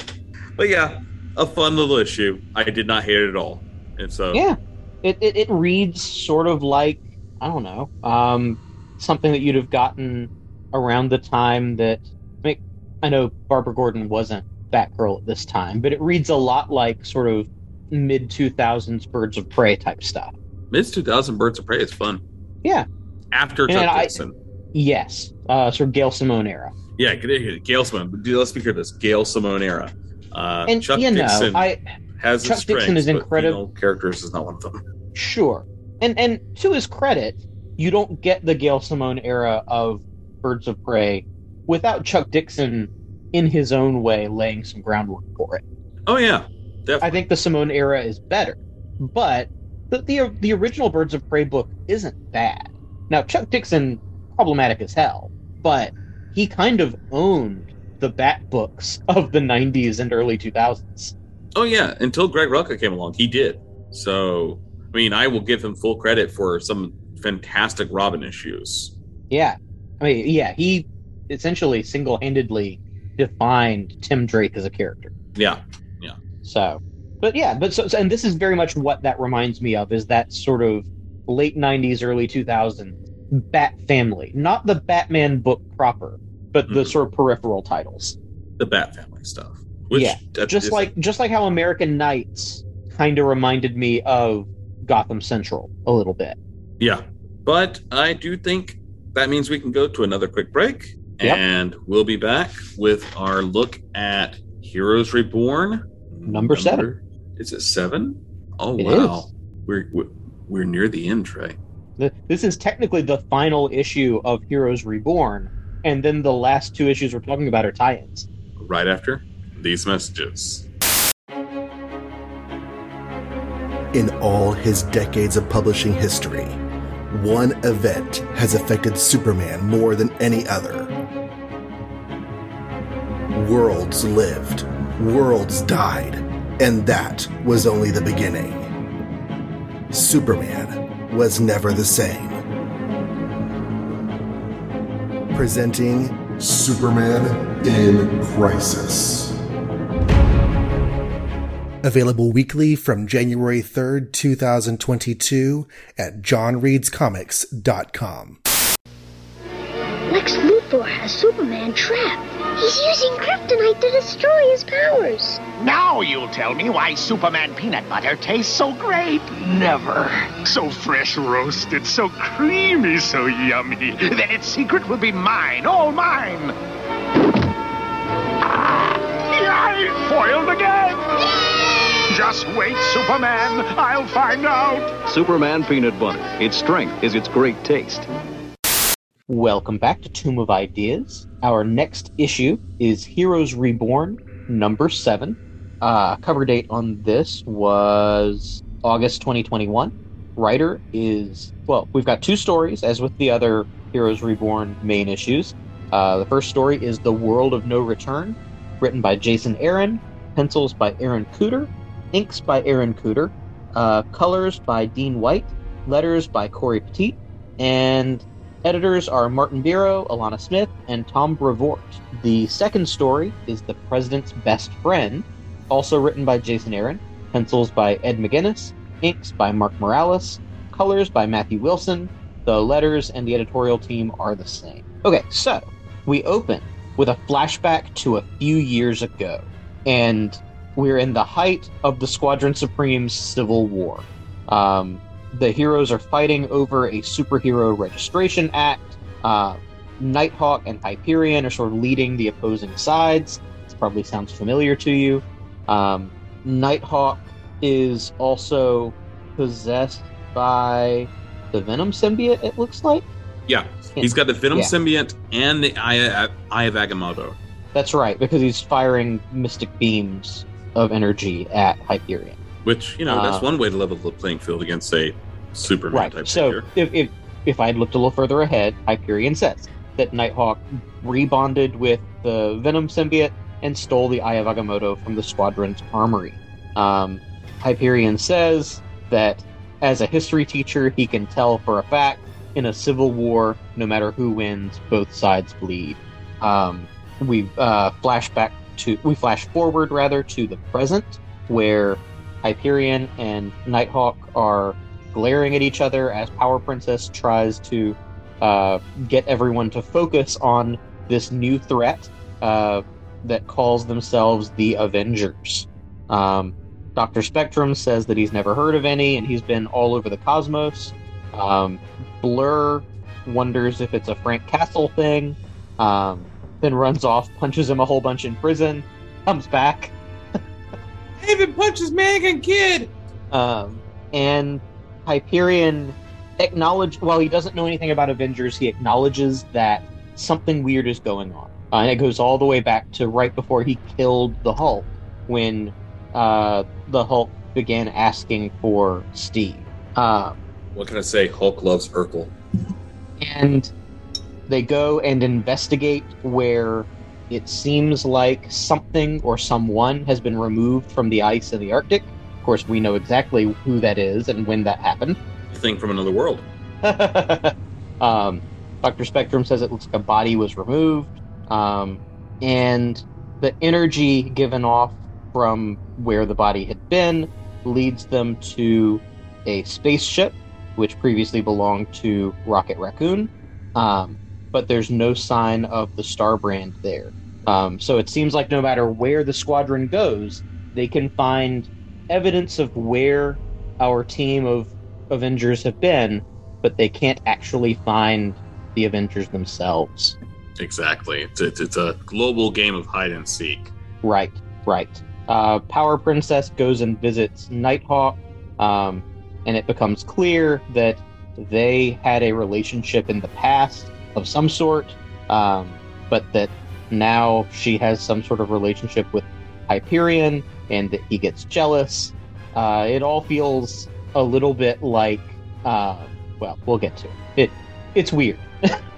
But yeah, a fun little issue. I did not hate it at all. And so, Yeah. It, it it reads sort of like I don't know um, something that you'd have gotten around the time that I mean, I know Barbara Gordon wasn't Batgirl at this time, but it reads a lot like sort of mid 2000s Birds of Prey type stuff. Mid 2000 Birds of Prey is fun. Yeah. After Chuck I- Dixon. Yes, uh, sort of Gail Simone era. Yeah, Gail Simone. Let's be clear this Gail Simone era. Uh, And Chuck you know, Dixon I has Chuck Dixon is incredible. characters is not one of them. Sure. And and to his credit, you don't get the Gail Simone era of Birds of Prey without Chuck Dixon in his own way laying some groundwork for it. Oh yeah, I think the Simone era is better, but the, the the original Birds of Prey book isn't bad. Now Chuck Dixon problematic as hell, but he kind of owned the Bat books of the 90s and early 2000s. Oh yeah, until Greg Rucka came along, he did. So I mean, I will give him full credit for some fantastic Robin issues. Yeah. I mean, yeah, he essentially single handedly defined Tim Drake as a character. Yeah. So, but yeah, but so, so- and this is very much what that reminds me of is that sort of late 90s, early 2000s Bat family. Not the Batman book proper, but the mm-hmm. sort of peripheral titles. The Bat Family stuff. Which yeah. Just like just like how American Knights kind of reminded me of Gotham Central a little bit. Yeah. But I do think that means we can go to another quick break. Yep. And we'll be back with our look at Heroes Reborn. Number seven. Is it seven? Oh, It wow. is. We're, we're, we're near the end, Trey. The- This is technically the final issue of Heroes Reborn, and then the last two issues we're talking about are tie-ins. Right after these messages. In all his decades of publishing history, one event has affected Superman more than any other. Worlds lived, worlds died, and that was only the beginning. Superman was never the same. Presenting Superman in Crisis. Available weekly from January 3rd, 2022 at johnreadscomics.com. Lex Luthor has Superman trapped. He's using kryptonite to destroy his powers. Now you'll tell me why Superman peanut butter tastes so great. Never. So fresh roasted, so creamy, so yummy. Then its secret will be mine, all mine. Yay! Foiled again! Just wait, Superman. I'll find out. Superman peanut butter. Its strength is its great taste. Welcome back to Tomb of Ideas. Our next issue is Heroes Reborn, number seven. Uh, cover date on this was August 2021. Writer is, well, we've got two stories, as with the other Heroes Reborn main issues. Uh, the first story is The World of No Return, written by Jason Aaron, pencils by Aaron Kuder, inks by Aaron Kuder, uh, colors by Dean White, letters by Cory Petit, and Editors are Martin Biro, Alana Smith, and Tom Brevoort. The second story is The President's Best Friend, also written by Jason Aaron, pencils by Ed McGuinness, inks by Mark Morales, colors by Matthew Wilson. The letters and the editorial team are the same. Okay, so we open with a flashback to a few years ago, and we're in the height of the Squadron Supreme's civil war. Um, the heroes are fighting over a superhero registration act. Uh, Nighthawk and Hyperion are sort of leading the opposing sides. This probably sounds familiar to you. Um, Nighthawk is also possessed by the Venom symbiote, it looks like. Yeah. He's got the Venom Yeah. symbiote and the Eye, Eye of Agamotto. That's right, because he's firing mystic beams of energy at Hyperion. Which, you know, that's Uh, one way to level the playing field against, say, Superman right. type So figure. if, if if I had looked a little further ahead, Hyperion says that Nighthawk rebonded with the Venom symbiote and stole the Eye of Agamotto from the squadron's armory. Um, Hyperion says that as a history teacher, he can tell for a fact in a civil war, no matter who wins, both sides bleed. Um, we uh, flash back to we flash forward rather to the present, where Hyperion and Nighthawk are glaring at each other as Power Princess tries to uh, get everyone to focus on this new threat uh, that calls themselves the Avengers. Um, Dr. Spectrum says that he's never heard of any and he's been all over the cosmos. Um, Blur wonders if it's a Frank Castle thing, um, then runs off, punches him a whole bunch in prison, comes back. David punches Mannequin Kid! Um, and Hyperion acknowledge while he doesn't know anything about Avengers, he acknowledges that something weird is going on. Uh, and it goes all the way back to right before he killed the Hulk, when uh, the Hulk began asking for Steve. Uh, What can I say? Hulk loves Urkel. and they go and investigate where it seems like something or someone has been removed from the ice in the Arctic. Of course, we know exactly who that is and when that happened. The Thing from another world. um, Dr. Spectrum says it looks like a body was removed, um, and the energy given off from where the body had been leads them to a spaceship, which previously belonged to Rocket Raccoon, um, but there's no sign of the Star Brand there. Um, so it seems like no matter where the squadron goes, they can find evidence of where our team of Avengers have been, but they can't actually find the Avengers themselves. Exactly. It's, it's, it's a global game of hide and seek. Right, right. Uh, Power Princess goes and visits Nighthawk, um, and it becomes clear that they had a relationship in the past of some sort, um, but that now she has some sort of relationship with Hyperion, and that he gets jealous. Uh, it all feels a little bit like, uh, well, we'll get to it. it it's weird.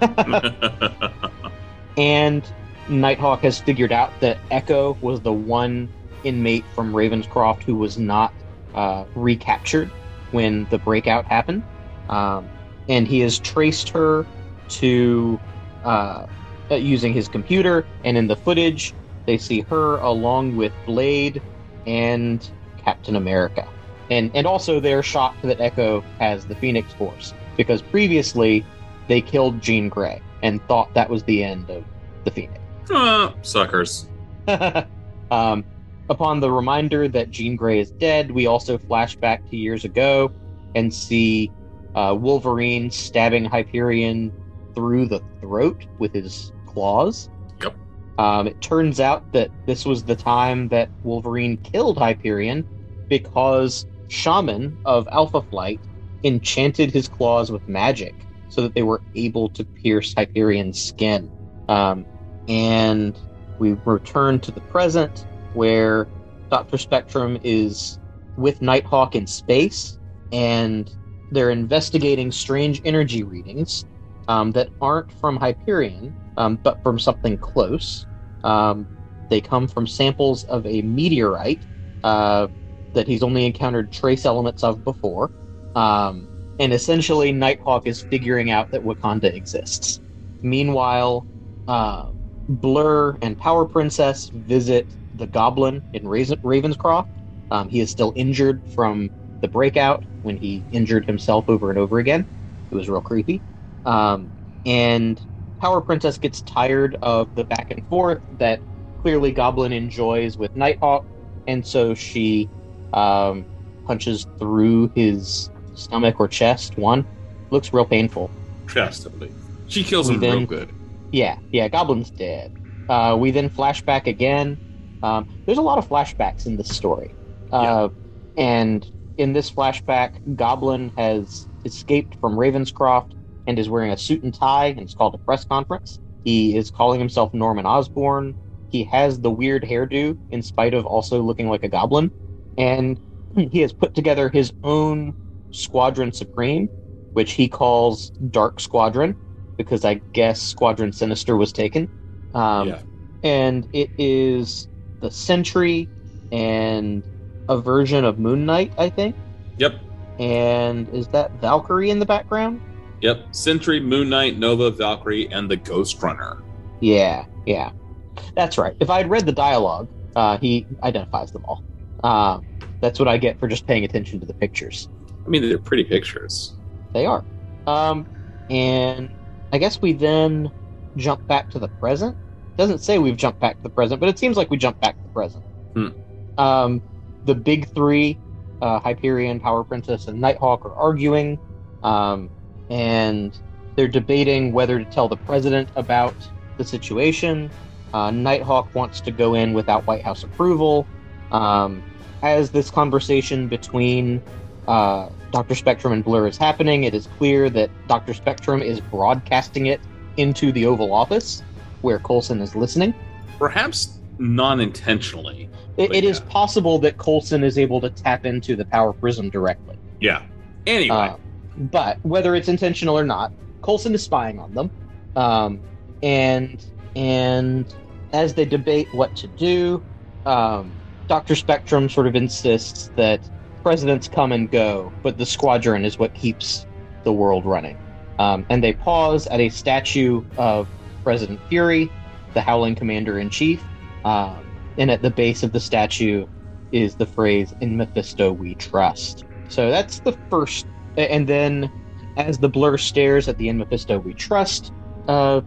and Nighthawk has figured out that Echo was the one inmate from Ravenscroft who was not uh, recaptured when the breakout happened. Um, and he has traced her to uh, uh, using his computer, and in the footage, they see her along with Blade and Captain America. And, and also, they're shocked that Echo has the Phoenix Force because previously they killed Jean Grey and thought that was the end of the Phoenix. Uh, suckers. um, upon the reminder that Jean Grey is dead, we also flash back to years ago and see uh, Wolverine stabbing Hyperion through the throat with his claws. Um, it turns out that this was the time that Wolverine killed Hyperion because Shaman of Alpha Flight enchanted his claws with magic so that they were able to pierce Hyperion's skin. Um, and we return to the present where Dr. Spectrum is with Nighthawk in space and they're investigating strange energy readings um, that aren't from Hyperion, um, but from something close. Um, they come from samples of a meteorite uh, that he's only encountered trace elements of before. Um, and essentially, Nighthawk is figuring out that Wakanda exists. Meanwhile, uh, Blur and Power Princess visit the Goblin in Raven- Ravenscroft. Um, he is still injured from the breakout when he injured himself over and over again. It was real creepy. Um, and Power Princess gets tired of the back and forth that clearly Goblin enjoys with Nighthawk, and so she um, punches through his stomach or chest. One looks real painful. Chest, I believe. She kills We him then- real good. Yeah, yeah, Goblin's dead. Uh, we then flash back again. Um, there's a lot of flashbacks in this story. Uh, And in this flashback, Goblin has escaped from Ravenscroft and is wearing a suit and tie, and it's called a press conference. He is calling himself Norman Osborn. He has the weird hairdo, in spite of also looking like a goblin. And he has put together his own Squadron Supreme, which he calls Dark Squadron, because I guess Squadron Sinister was taken. Um, Yeah. And it is the Sentry and a version of Moon Knight, I think. Yep. And is that Valkyrie in the background? Yep. Sentry, Moon Knight, Nova, Valkyrie, and the Ghost Runner. Yeah, yeah. That's right. If I had read the dialogue, uh, he identifies them all. Uh, that's what I get for just paying attention to the pictures. I mean, they're pretty pictures. They are. Um, and I guess we then jump back to the present. Doesn't say we've jumped back to the present, but it seems like we jumped back to the present. Hmm. Um, the big three, uh, Hyperion, Power Princess, and Nighthawk, are arguing, um, and they're debating whether to tell the president about the situation. Uh, Nighthawk wants to go in without White House approval. Um, as this conversation between uh, Dr. Spectrum and Blur is happening, it is clear that Dr. Spectrum is broadcasting it into the Oval Office, where Coulson is listening. Perhaps non intentionally. It, it is possible that Coulson is able to tap into the Power Prism directly. Yeah. Anyway. Uh, but whether it's intentional or not, Coulson is spying on them. Um, and and as they debate what to do, um, Dr. Spectrum sort of insists that presidents come and go, but the squadron is what keeps the world running. Um, and they pause at a statue of President Fury, the Howling Commander in Chief. Um, and at the base of the statue is the phrase, In Mephisto we trust. So that's the first. And then as the blur stares at the In Mephisto we trust uh,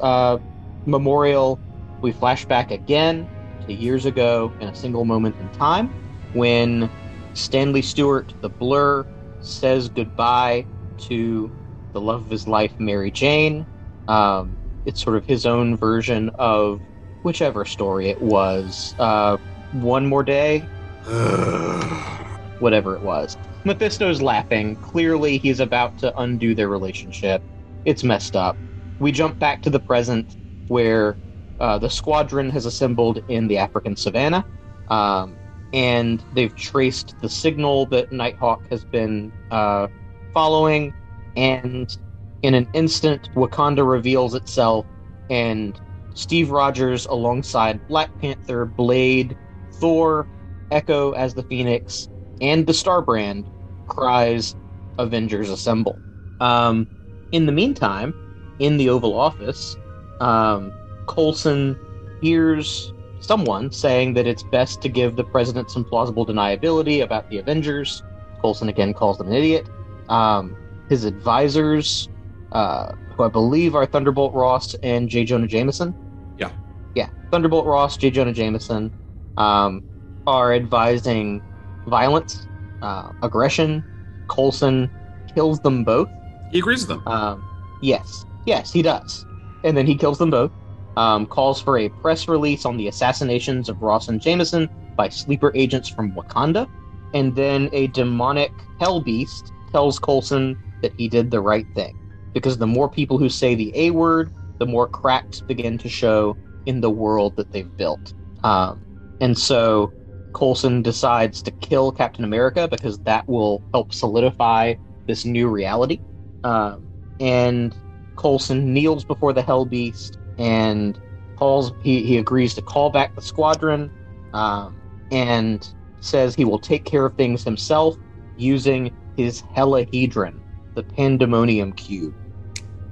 uh, memorial, we flash back again to years ago in a single moment in time when Stanley Stewart, the blur, says goodbye to the love of his life, Mary Jane. Um, it's sort of his own version of whichever story it was. Uh, one more day? Whatever it was. Mephisto's laughing. Clearly, he's about to undo their relationship. It's messed up. We jump back to the present where uh, the squadron has assembled in the African savannah. Um, and they've traced the signal that Nighthawk has been uh, following. And in an instant, Wakanda reveals itself, and Steve Rogers, alongside Black Panther, Blade, Thor, Echo as the Phoenix, and the Starbrand, cries, Avengers Assemble. Um, in the meantime, in the Oval Office, um, Coulson hears someone saying that it's best to give the president some plausible deniability about the Avengers. Coulson again calls them an idiot. Um, his advisors, uh, who I believe are Thunderbolt Ross and J. Jonah Jameson. Yeah. Yeah. Thunderbolt Ross, J. Jonah Jameson, um, are advising violence, uh, aggression. Coulson kills them both. He agrees with them. Um, yes. Yes, he does. And then he kills them both. Um, calls for a press release on the assassinations of Ross and Jameson by sleeper agents from Wakanda. And then a demonic hell beast tells Coulson that he did the right thing. Because the more people who say the A word, the more cracks begin to show in the world that they've built. Um, and so Coulson decides to kill Captain America because that will help solidify this new reality. Um, and Coulson kneels before the Hell Beast and calls. He, he agrees to call back the squadron, um, and says he will take care of things himself using his Helahedron, the Pandemonium Cube.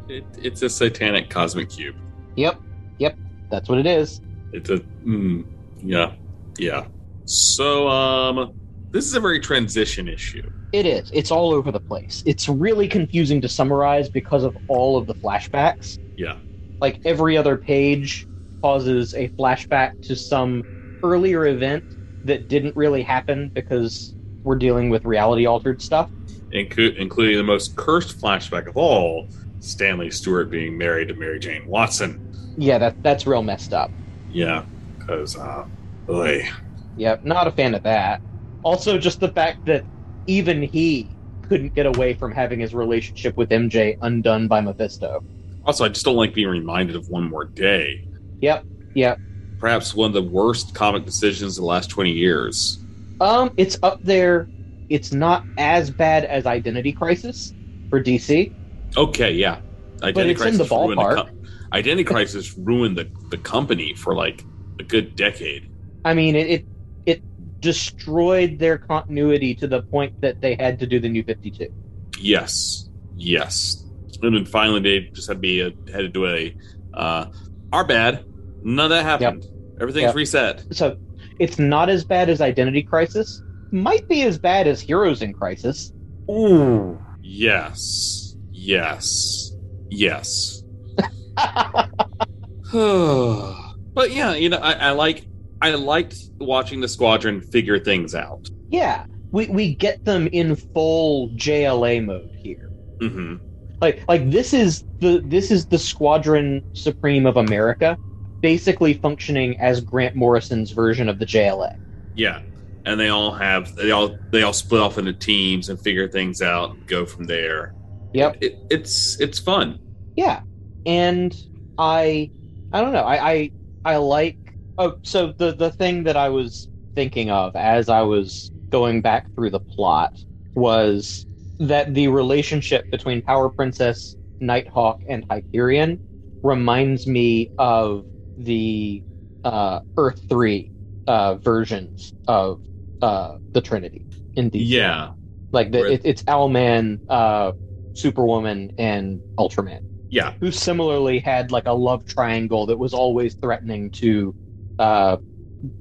It, it's a satanic cosmic cube. Yep, yep, that's what it is. It's a mm, yeah, yeah. So um, this is a very transition issue. It is. It's all over the place. It's really confusing to summarize because of all of the flashbacks. Yeah. Like every other page causes a flashback to some earlier event that didn't really happen because we're dealing with reality altered stuff. Inclu- including the most cursed flashback of all Stanley Stewart being married to Mary Jane Watson. Yeah, that that's real messed up. Yeah, because, uh, boy. Yep, not a fan of that. Also, just the fact that even he couldn't get away from having his relationship with MJ undone by Mephisto. Also, I just don't like being reminded of one more day. Yep, yep. Perhaps one of the worst comic decisions of the last 20 years. Um, it's up there. It's not as bad as Identity Crisis for DC. Okay, yeah. Identity it's in the ruined ballpark. com- Identity Crisis ruined the, the company for like a good decade. I mean, it it destroyed their continuity to the point that they had to do the New Fifty Two. Yes, yes. And then finally, they just had to be a, had to do a uh, our bad. None of that happened. Everything's Yep. reset. So it's not as bad as Identity Crisis. Might be as bad as Heroes in Crisis. Ooh. Yes. Yes. Yes. but yeah, you know, I, I like I liked watching the squadron figure things out. Yeah, we we get them in full JLA mode here. Mm-hmm. Like like this is the this is the Squadron Supreme of America, basically functioning as Grant Morrison's version of the JLA. Yeah, and they all have they all they all split off into teams and figure things out and go from there. Yep, it, it's it's fun. Yeah, and I I don't know I I, I like oh so the the thing that I was thinking of as I was going back through the plot was that the relationship between Power Princess, Nighthawk, and Hyperion reminds me of the uh, Earth Three uh, versions of uh, the Trinity in the Yeah, like the, it, it's Owlman, uh, Superwoman, and Ultraman. Yeah, who similarly had like a love triangle that was always threatening to uh,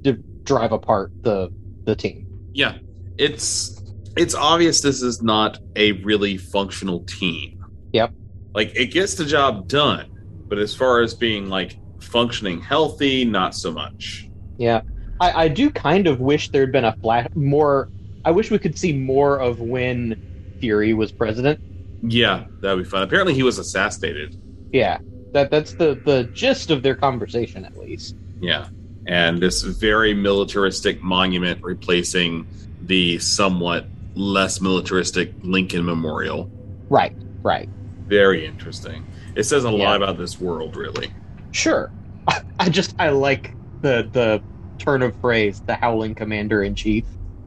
d- drive apart the the team. yeah. It's it's obvious this is not a really functional team. Yep. Like it gets the job done, but as far as being like functioning healthy, not so much. Yeah, I, I do kind of wish there'd been a flat more. I wish we could see more of when Fury was president. Yeah, that'd be fun. Apparently, he was assassinated. Yeah, that that's the the gist of their conversation at least. Yeah, and this very militaristic monument replacing the somewhat less militaristic Lincoln Memorial. Right, right. Very interesting. It says a Yeah. lot about this world, really. Sure. I just I like the the turn of phrase, the howling commander in chief.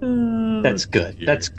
That's good. That's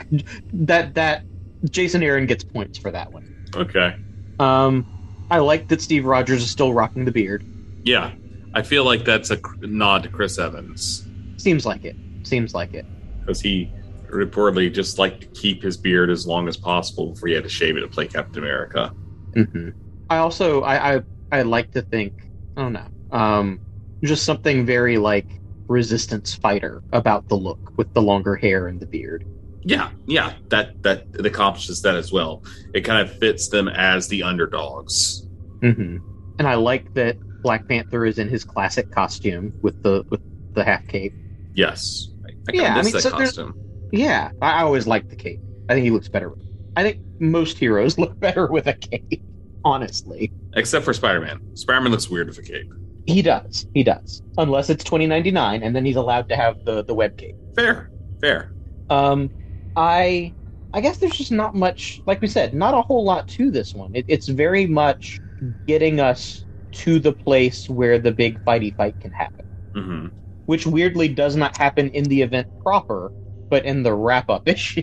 that that Jason Aaron gets points for that one. Okay. Um I like that Steve Rogers is still rocking the beard. Yeah, I feel like that's a nod to Chris Evans Seems like it. Seems like it. because he reportedly just liked to keep his beard as long as possible before he had to shave it to play Captain America. hmm I also I, I I like to think I don't know um just something very like resistance fighter about the look with the longer hair and the beard. Yeah, yeah, that that it accomplishes that as well. It kind of fits them as the underdogs. hmm And I like that Black Panther is in his classic costume with the with the half cape. Yes, I, Yeah, I mean, that so costume. Yeah, I, always like the cape. I think he looks better. I think most heroes look better with a cape. Honestly, Except for Spider Man. Spider Man looks weird with a cape. he does. He does. Unless it's twenty ninety nine, and then he's allowed to have the the web cape. Fair, fair. Um, I I guess there's just not much. Like we said, not a whole lot to this one. It, it's very much getting us to the place where the big fighty fight can happen, hmm which weirdly does not happen in the event proper, but in the wrap up issue.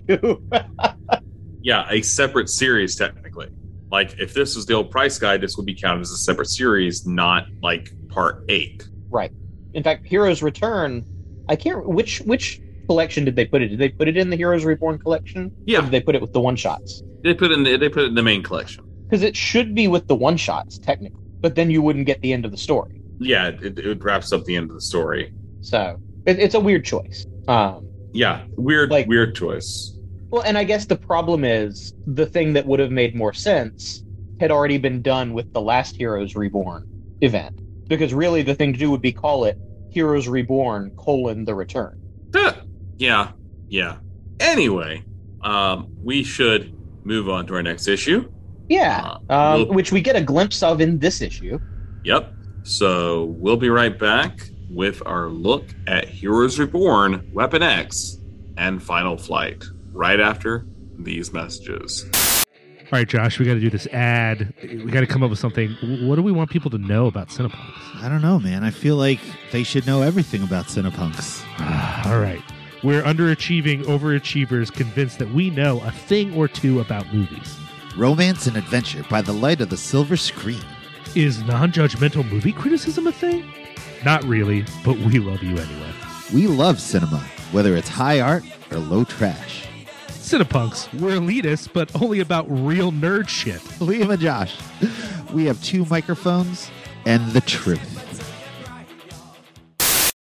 Yeah, a separate series technically. Like if this was the old price guide, this would be counted as a separate series, not like part eight. Right. In fact, Heroes Return. I can't. Which which collection did they put it? Did they put it in the Heroes Reborn collection? Yeah. Or did they put it with the one shots? They put it in the, they put it in the main collection. Because it should be with the one shots technically, but then you wouldn't get the end of the story. Yeah, it, it wraps up the end of the story. So it, it's a weird choice. Um, Yeah, weird, like, weird choice. well, and I guess the problem is the thing that would have made more sense had already been done with the last Heroes Reborn event. Because really, the thing to do would be call it Heroes Reborn: colon the Return. Yeah, yeah. Anyway, um, we should move on to our next issue. Yeah, um, we'll- which we get a glimpse of in this issue. Yep. So we'll be right back with our look at Heroes Reborn, Weapon X, and Final Flight right after these messages. All right, Josh, we got to do this ad. We got to come up with something. What do we want people to know about Cinepunks? I don't know, man. I feel like they should know everything about Cinepunks. All right. We're underachieving overachievers convinced that we know a thing or two about movies. Romance and adventure by the light of the silver screen. Is non judgmental movie criticism a thing? Not really, but we love you anyway. We love cinema, whether it's high art or low trash. Cinepunks, we're elitists, but only about real nerd shit. Liam and Josh, we have two microphones and the truth.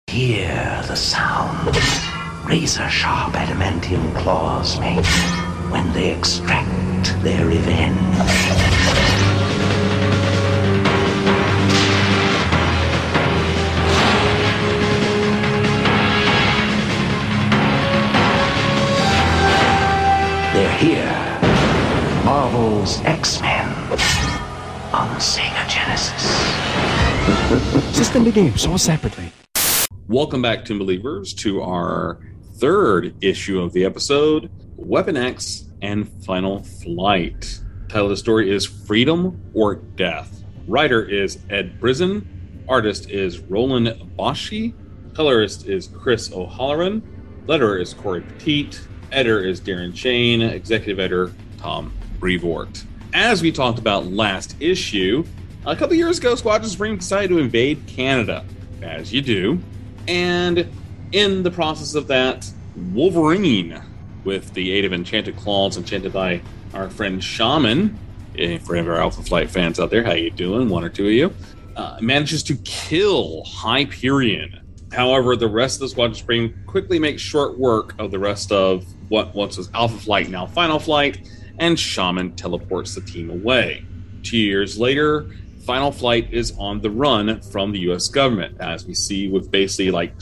Hear the sound razor sharp adamantium claws make when they extract their revenge. They're here. Marvel's X-Men on Sega Genesis. System the games all separately. Welcome back, Tomb Believers, to our third issue of the episode, Weapon X and Final Flight. Title of the story is Freedom or Death. Writer is Ed Brisson. Artist is Roland Boschi. Colorist is Chris O'Halloran. Letterer is Cory Petit. Editor is Darren Shan. Executive editor Tom Brevoort. As we talked about last issue, a couple years ago, Squadron Supreme decided to invade Canada, as you do. And in the process of that, Wolverine, with the aid of enchanted claws enchanted by our friend Shaman, eh, for any of our Alpha Flight fans out there, how you doing? One or two of you, uh, manages to kill Hyperion. However, the rest of the Squadron Supreme quickly makes short work of the rest of what once was Alpha Flight, now Final Flight, and Shaman teleports the team away. Two years later, Final Flight is on the run from the U.S. government, as we see with basically like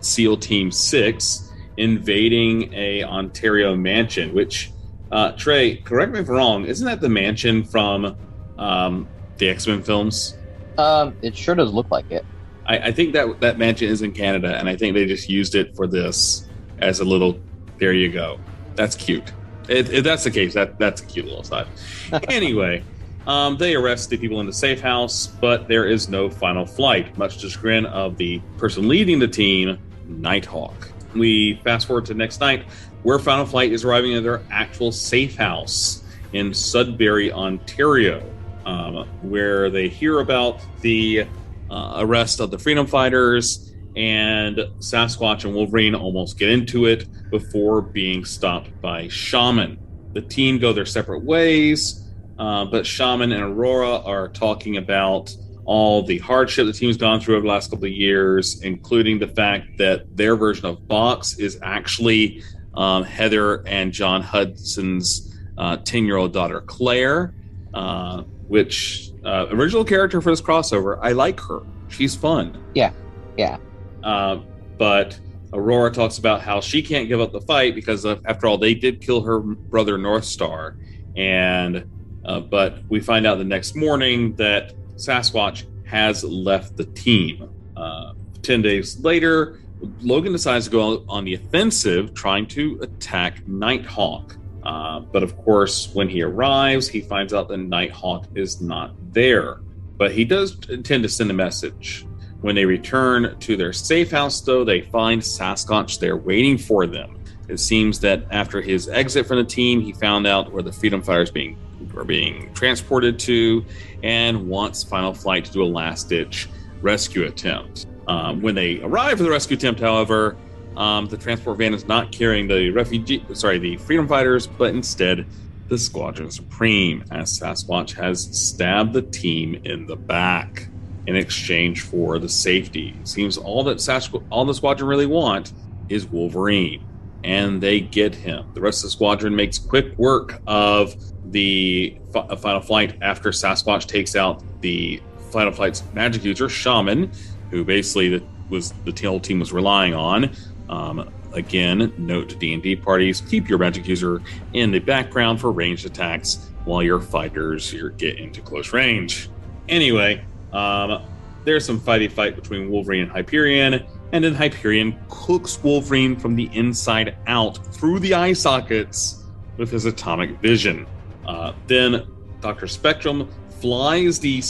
SEAL Team Six invading a Ontario mansion. Which, uh, Trey, correct me if I'm wrong, isn't that the mansion from um, the X Men films? Um, it sure does look like it. I, I think that that mansion is in Canada, and I think they just used it for this as a little. There you go. That's cute. If, if that's the case, that that's a cute little side. anyway. Um, they arrest the people in the safe house, but there is no final flight, much to chagrin of the person leading the team, Nighthawk. We fast forward to next night, where Final Flight is arriving at their actual safe house in Sudbury, Ontario, um, where they hear about the uh, arrest of the Freedom Fighters, and Sasquatch and Wolverine almost get into it before being stopped by Shaman. The team go their separate ways. Uh, but Shaman and Aurora are talking about all the hardship the team's gone through over the last couple of years, including the fact that their version of Box is actually um, Heather and John Hudson's 10 uh, year old daughter, Claire, uh, which uh, original character for this crossover. I like her. She's fun. Yeah. Yeah. Uh, but Aurora talks about how she can't give up the fight because, after all, they did kill her brother North Star. And uh, but we find out the next morning that Sasquatch has left the team. Uh, 10 days later, Logan decides to go on the offensive, trying to attack Nighthawk. Uh, but of course, when he arrives, he finds out that Nighthawk is not there. But he does intend to send a message. When they return to their safe house, though, they find Sasquatch there waiting for them. It seems that after his exit from the team, he found out where the Freedom Fighters being are being transported to, and wants Final Flight to do a last ditch rescue attempt. Um, when they arrive for the rescue attempt, however, um, the transport van is not carrying the refugee, sorry, the freedom fighters, but instead the Squadron Supreme, as Sasquatch has stabbed the team in the back in exchange for the safety. Seems all that Sasqu- all the squadron really want is Wolverine, and they get him. The rest of the squadron makes quick work of the f- Final Flight after Sasquatch takes out the Final Flight's magic user, Shaman, who basically the, was the whole team was relying on. Um, again, note to D&D parties, keep your magic user in the background for ranged attacks while your fighters your get into close range. Anyway, um, there's some fighty fight between Wolverine and Hyperion, and then Hyperion cooks Wolverine from the inside out through the eye sockets with his atomic vision. Uh, then Dr. Spectrum flies the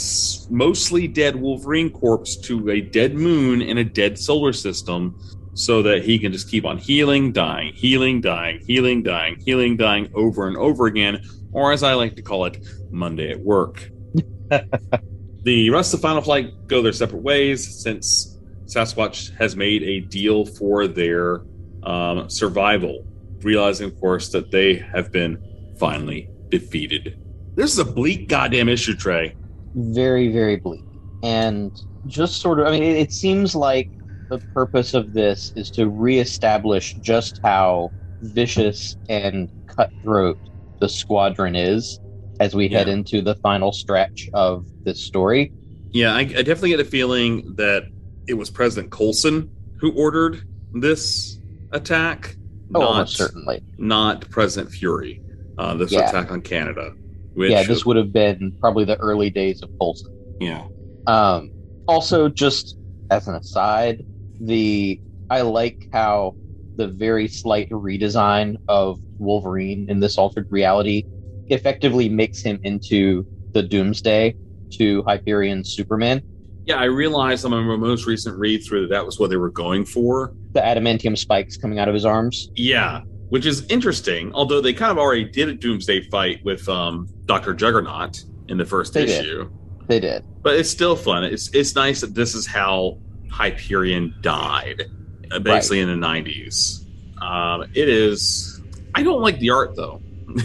mostly dead Wolverine corpse to a dead moon in a dead solar system so that he can just keep on healing, dying, healing, dying, healing, dying, healing, dying over and over again, or as I like to call it, Monday at work. the rest of Final Flight go their separate ways since Sasquatch has made a deal for their um, survival, realizing, of course, that they have been finally defeated. This is a bleak goddamn issue, Trey. Very, very bleak. And just sort of, I mean, it, it seems like the purpose of this is to reestablish just how vicious and cutthroat the squadron is as we yeah. head into the final stretch of this story. Yeah, I, I, definitely get the feeling that it was President Coulson who ordered this attack. Oh, not, certainly. Not President Fury uh, this yeah. attack on Canada. Which, yeah, this would have been probably the early days of Coulson. Yeah. Um, also, just as an aside, the I like how the very slight redesign of Wolverine in this altered reality effectively makes him into the Doomsday to Hyperion Superman. Yeah, I realized on my most recent read through that that was what they were going for. The adamantium spikes coming out of his arms. Yeah, which is interesting. Although they kind of already did a Doomsday fight with um, Doctor Juggernaut in the first They issue, did. They did. but it's still fun. It's it's nice that this is how Hyperion died, uh, basically in the nineties. Um, it is. I don't like the art though.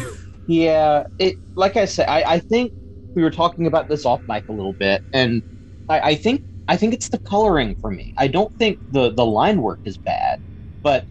Yeah, it like I said, I, I think we were talking about this off mic a little bit, and I, I think I think it's the coloring for me. I don't think the the line work is bad, but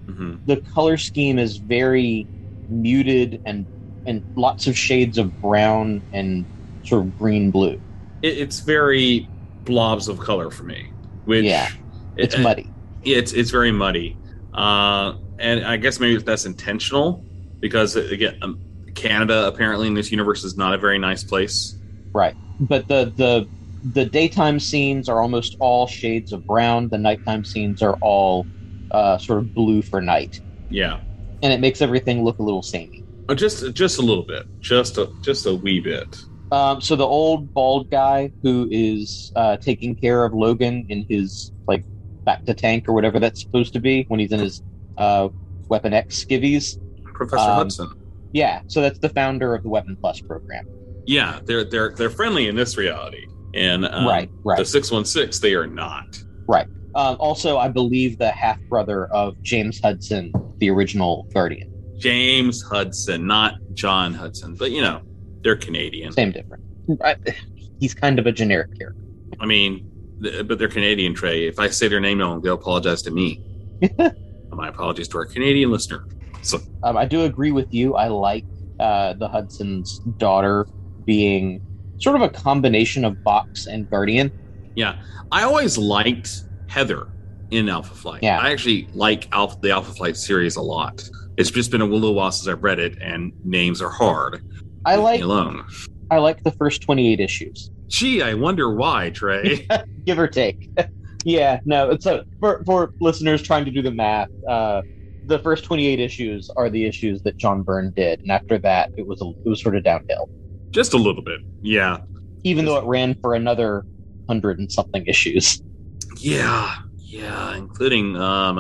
the color scheme is very muted and and lots of shades of brown and sort of green blue. It, it's very blobs of color for me. Which Yeah, it's muddy. It's it's very muddy, uh, and I guess maybe that's intentional because again, um, Canada apparently in this universe is not a very nice place. Right. But the the the daytime scenes are almost all shades of brown. The nighttime scenes are all uh, sort of blue for night, Yeah, and it makes everything look a little samey. Uh, just just a little bit, just a just a wee bit. Um, so the old bald guy who is uh, taking care of Logan in his like back to tank or whatever that's supposed to be when he's in his uh, Weapon X skivvies. Professor Um, Hudson. Yeah, so that's the founder of the Weapon Plus program. Yeah, they're they're they're friendly in this reality, and um, Right, right. The six one six, they are not. Right. Um, also, I believe the half brother of James Hudson, the original Guardian. James Hudson, not John Hudson, but you know they're Canadian. Same difference. I, he's kind of a generic character. I mean, th- but they're Canadian. Trey, if I say their name wrong, they'll apologize to me. My apologies to our Canadian listener. So Um, I do agree with you. I like uh, the Hudson's daughter being sort of a combination of Box and Guardian. Yeah, I always liked Heather in Alpha Flight. Yeah. I actually like Alpha, the Alpha Flight series a lot. It's just been a little while since I've read it, and names are hard. I Leave like alone. I like the first twenty eight issues, Gee, I wonder why, Trey. give or take. yeah, no, So for for listeners trying to do the math. Uh, the first twenty eight issues are the issues that John Byrne did, and after that, it was a, it was sort of downhill. just a little bit. Yeah, Even though it ran for another hundred and something issues. Yeah, yeah, including um,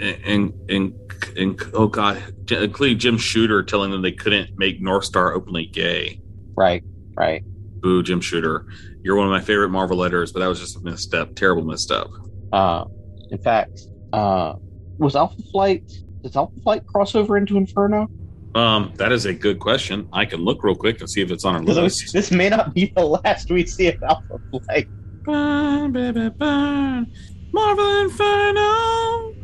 and and and oh god, including Jim Shooter telling them they couldn't make North Star openly gay. Right, right. Boo, Jim Shooter. You're one of my favorite Marvel letters, but that was just a misstep. Terrible misstep. Uh, in fact, uh, was Alpha Flight does Alpha Flight cross over into Inferno? Um, that is a good question. I can look real quick and see if it's on our list. this may not be the last we see of Alpha Flight. Burn, baby, burn. Marvel Inferno.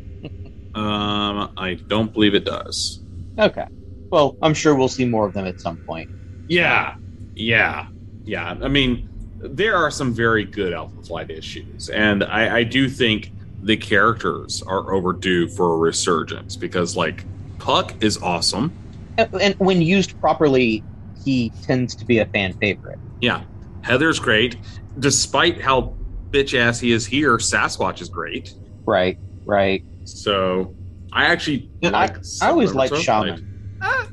um, I don't believe it does. Okay. Well, I'm sure we'll see more of them at some point. Yeah, yeah, yeah. I mean, there are some very good Alpha Flight issues, and I, I do think the characters are overdue for a resurgence because, like, Puck is awesome. And, and when used properly, he tends to be a fan favorite. Yeah, Heather's great. Despite how bitch ass he is here, Sasquatch is great. Right, right. So I actually I, like I always liked Shaman.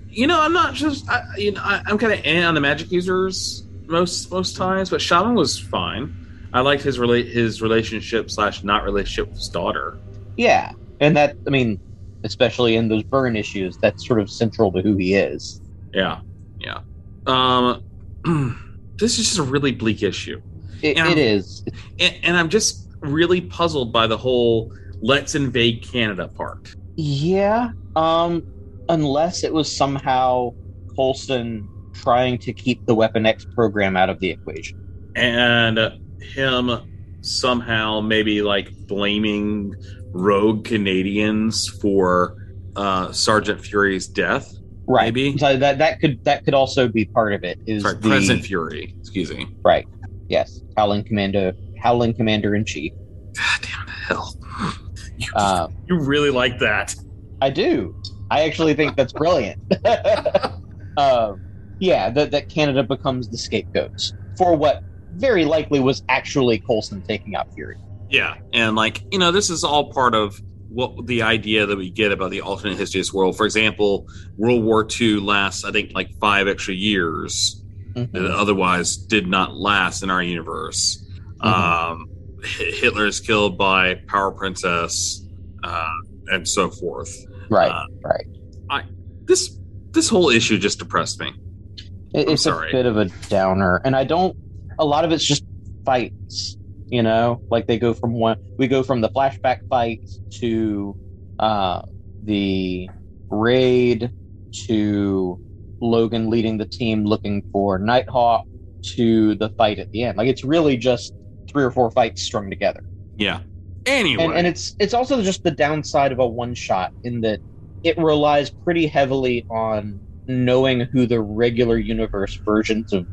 You know, I'm not just I, you know I, I'm kind of eh on the magic users most most times, but Shaman was fine. I liked his relate his relationship slash not relationship with his daughter. Yeah, and that I mean, especially in those Byrne issues, that's sort of central to who he is. Yeah, yeah. Um, this is just a really bleak issue. It, And it I'm- and, and I'm just really puzzled by the whole "let's invade Canada" part. Yeah. Um, unless it was somehow Coulson trying to keep the Weapon X program out of the equation. and him somehow maybe like blaming rogue Canadians for uh, Sergeant Fury's death. Right. Maybe. So that that could that could also be part of it. Is Sorry, the President Fury. Excuse me. right? Yes, Howling Commander, Howling Commander in Chief. Goddamn the hell, Uh, you really like that. I do. I actually think that's brilliant. um, yeah, that that Canada becomes the scapegoats for what very likely was actually Coulson taking out Fury. Yeah, and like you know, this is all part of what the idea that we get about the alternate history of this world. For example, World War II lasts, I think, like five extra years Mm-hmm. that otherwise did not last in our universe. Um, Hitler is killed by Power Princess, uh, and so forth. Right, Uh, right. I this this whole issue just depressed me. It- it's a bit of a downer, and I don't. A lot of it's just fights. You know, like they go from one. We go from the flashback fight to uh, the raid to Logan leading the team looking for Nighthawk to the fight at the end. Like it's really just three or four fights strung together. Yeah. Anyway, And, and it's it's also just the downside of a one shot in that it relies pretty heavily on knowing who the regular universe versions of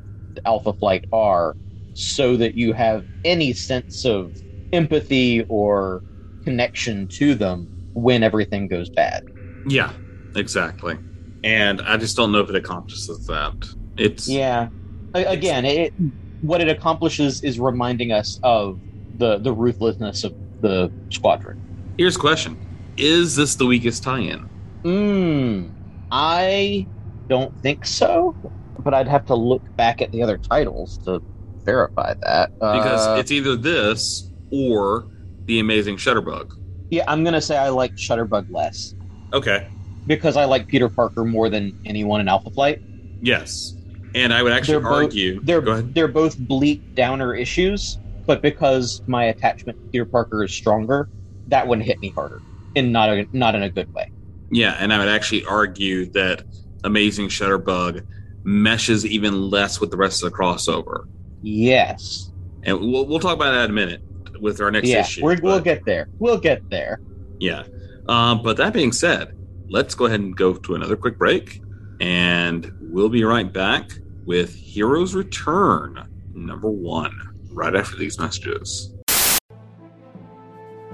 Alpha Flight are, so that you have any sense of empathy or connection to them when everything goes bad. yeah, exactly. And I just don't know if it accomplishes that. It's Yeah. Again, it what it accomplishes is reminding us of the the ruthlessness of the squadron. Here's a question: Is this the weakest tie-in? Hmm. I don't think so, but I'd have to look back at the other titles to verify that. Because Uh, it's either this or the Amazing Shutterbug. yeah, I'm gonna say I like Shutterbug less Okay. because I like Peter Parker more than anyone in Alpha Flight. Yes, and I would actually They're both- argue. They're Go ahead. they're both bleak downer issues, but because my attachment to Peter Parker is stronger, that one hit me harder, and not a, not in a good way. Yeah, and I would actually argue that Amazing Shutterbug meshes even less with the rest of the crossover. Yes. And we'll, we'll talk about that in a minute with our next yeah, issue. we're, we'll get there. We'll get there. Yeah. Um, but that being said, let's go ahead and go to another quick break, and we'll be right back with Heroes Return number one right after these messages.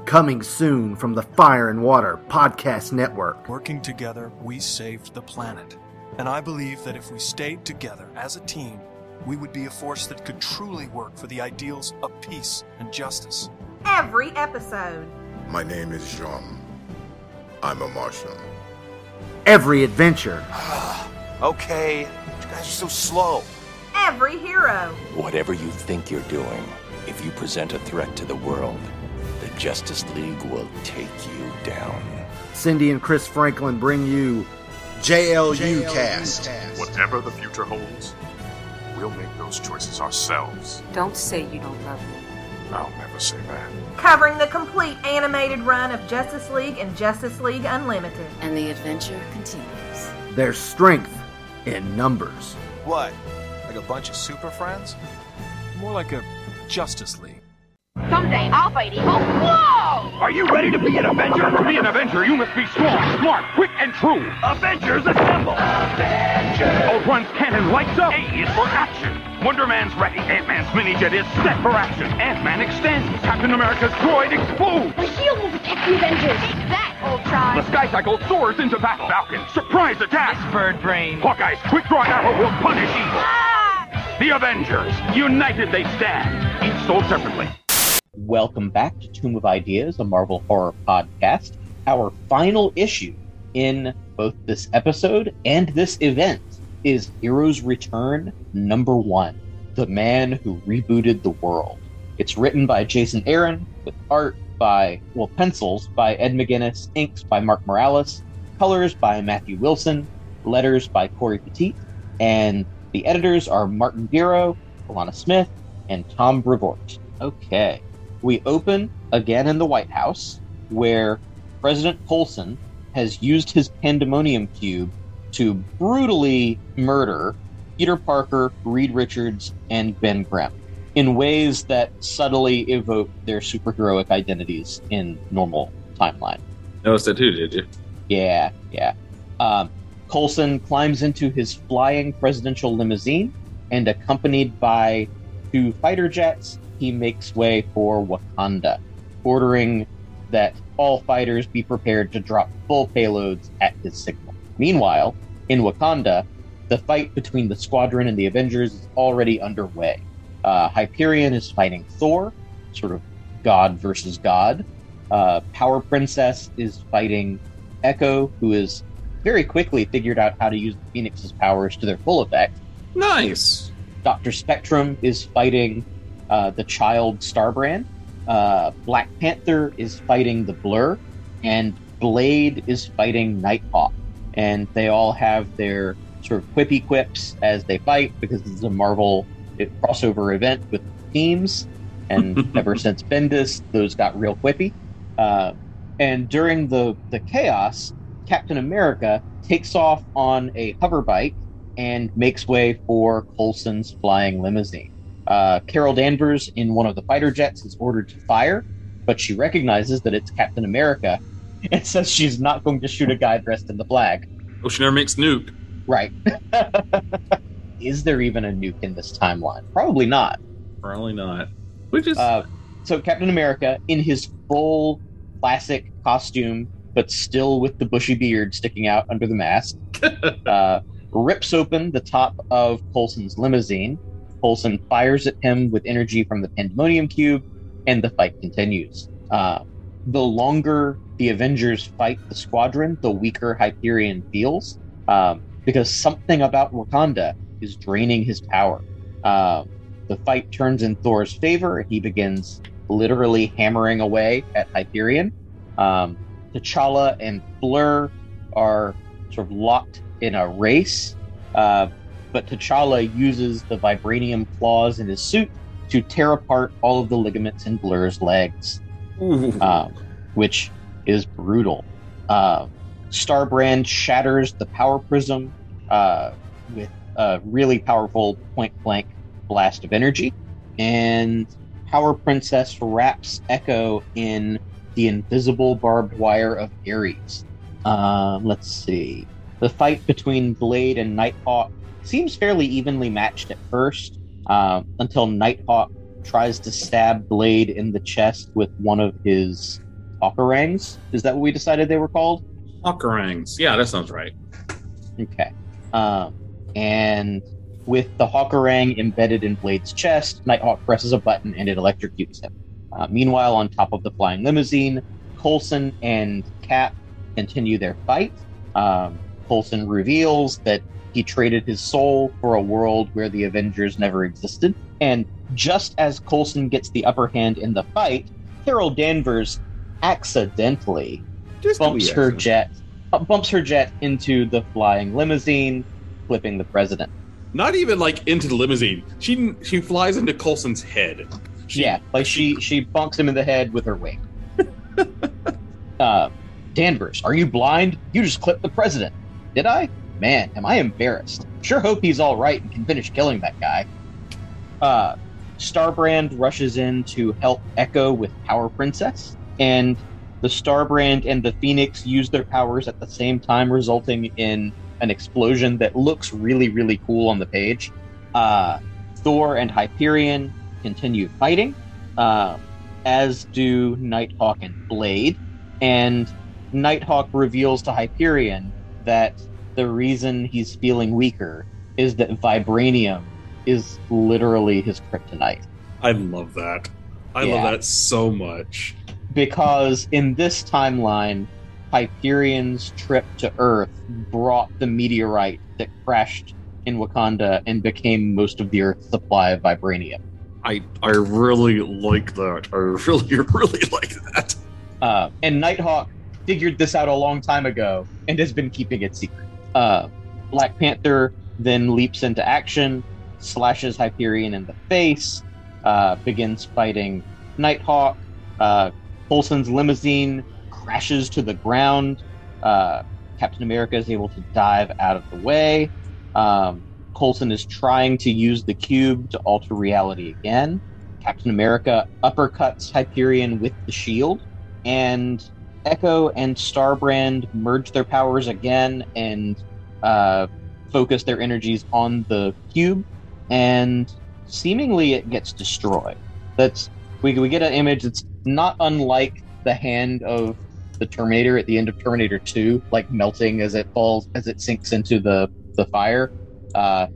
Coming soon from the Fire and Water Podcast Network. Working together, we saved the planet. And I believe that if we stayed together as a team, we would be a force that could truly work for the ideals of peace and justice. Every episode. My name is Jean. I'm a Martian. Every adventure. Okay, you guys are so slow. Every hero. Whatever you think you're doing, if you present a threat to the world, the Justice League will take you down. Cindy and Chris Franklin bring you JLU Cast. Whatever the future holds, we'll make those choices ourselves. Don't say you don't love me. I'll never say that. Covering the complete animated run of Justice League and Justice League Unlimited. And the adventure continues. There's strength in numbers. What? Like a bunch of super friends? More like a Justice League. Someday I'll fight evil. Whoa! Are you ready to be an Avenger? To be an Avenger, you must be strong, smart, quick, and true. Avengers assemble! Avengers! Ultron's cannon lights up. A is for action. Wonder Man's ready. Ant-Man's mini-jet is set for action. Ant-Man extends. Captain America's droid explodes. The shield will protect the Avengers. Take that, Ultron. The Sky Cycle soars into battle. Falcon, surprise attack. bird brain. Hawkeye's quick draw arrow will punish evil. Ah! The Avengers, united they stand. Each sold separately. Welcome back to Tomb of Ideas, a Marvel horror podcast. Our final issue in both this episode and this event is Heroes Return number one The Man Who Rebooted the World. It's written by Jason Aaron, with art by, well, pencils by Ed McGuinness, inks by Mark Morales, colors by Matthew Wilson, letters by Cory Petit, and the editors are Martin Biro, Alana Smith, and Tom Brevoort. Okay. We open again in the White House, where President Coulson has used his pandemonium cube to brutally murder Peter Parker, Reed Richards, and Ben Grimm in ways that subtly evoke their superheroic identities in normal timeline. Noticed that too, did you? Yeah, yeah. Um, Coulson climbs into his flying presidential limousine, and accompanied by two fighter jets, he makes way for Wakanda, ordering that all fighters be prepared to drop full payloads at his signal. Meanwhile, in Wakanda, the fight between the Squadron and the Avengers is already underway. Uh, Hyperion is fighting Thor, sort of God versus God. Uh, Power Princess is fighting Echo, who has very quickly figured out how to use the Phoenix's powers to their full effect. Nice. Doctor Spectrum is fighting uh, the child Starbrand. Uh, Black Panther is fighting the Blur, and Blade is fighting Nighthawk. And they all have their sort of quippy quips as they fight because this is a Marvel crossover event with teams. And ever since Bendis, those got real quippy. Uh, and during the, the chaos, Captain America takes off on a hover bike and makes way for Coulson's flying limousine. Uh, Carol Danvers, in one of the fighter jets, is ordered to fire, but she recognizes that it's Captain America and says she's not going to shoot a guy dressed in the flag. Oh, she never makes nuke. Right. is there even a nuke in this timeline? Probably not. Probably not. Which is. Uh, so, Captain America, in his full classic costume, but still with the bushy beard sticking out under the mask, uh, rips open the top of Coulson's limousine. Coulson fires at him with energy from the Pandemonium Cube, and the fight continues. Uh, the longer the Avengers fight the Squadron, the weaker Hyperion feels, um, because something about Wakanda is draining his power. Uh, the fight turns in Thor's favor, he begins literally hammering away at Hyperion. Um, T'Challa and Blur are sort of locked in a race, uh, but T'Challa uses the vibranium claws in his suit to tear apart all of the ligaments in Blur's legs, um, which is brutal. Uh, Starbrand shatters the power prism uh, with a really powerful point blank blast of energy, and Power Princess wraps Echo in the invisible barbed wire of Ares. Uh, let's see. The fight between Blade and Nighthawk seems fairly evenly matched at first, uh, until Nighthawk tries to stab Blade in the chest with one of his Hawkerangs. Is that what we decided they were called? Hawkerangs. Yeah, that sounds right. Okay. Um, and with the Hawkerang embedded in Blade's chest, Nighthawk presses a button and it electrocutes him. Uh, meanwhile, on top of the flying limousine, Coulson and Cap continue their fight. Um, Coulson reveals that he traded his soul for a world where the Avengers never existed. And just as Coulson gets the upper hand in the fight, Carol Danvers accidentally Just bumps her accident. jet uh, bumps her jet into the flying limousine, flipping the president. Not even like into the limousine. She she flies into Coulson's head. yeah, like she she bonks him in the head with her wing. uh, Danvers, are you blind? You just clipped the president. Did I? Man, am I embarrassed. Sure hope he's all right and can finish killing that guy. Uh, Starbrand rushes in to help Echo with Power Princess, and the Starbrand and the Phoenix use their powers at the same time, resulting in an explosion that looks really, really cool on the page. Uh, Thor and Hyperion continue fighting, uh, as do Nighthawk and Blade. And Nighthawk reveals to Hyperion that the reason he's feeling weaker is that vibranium is literally his kryptonite. I love that. I Yeah. love that so much. because in this timeline, Hyperion's trip to Earth brought the meteorite that crashed in Wakanda and became most of the Earth's supply of vibranium. I I really like that. I really really like that. Uh, and Nighthawk figured this out a long time ago and has been keeping it secret. Uh, Black Panther then leaps into action, slashes Hyperion in the face, uh, begins fighting Nighthawk. Uh, Coulson's limousine crashes to the ground. Uh, Captain America is able to dive out of the way. Um, Coulson is trying to use the cube to alter reality again. Captain America uppercuts Hyperion with the shield, and Echo and Starbrand merge their powers again and uh, focus their energies on the cube, and seemingly it gets destroyed. That's we we get an image that's not unlike the hand of the Terminator at the end of Terminator 2, like melting as it falls as it sinks into the the fire. Uh,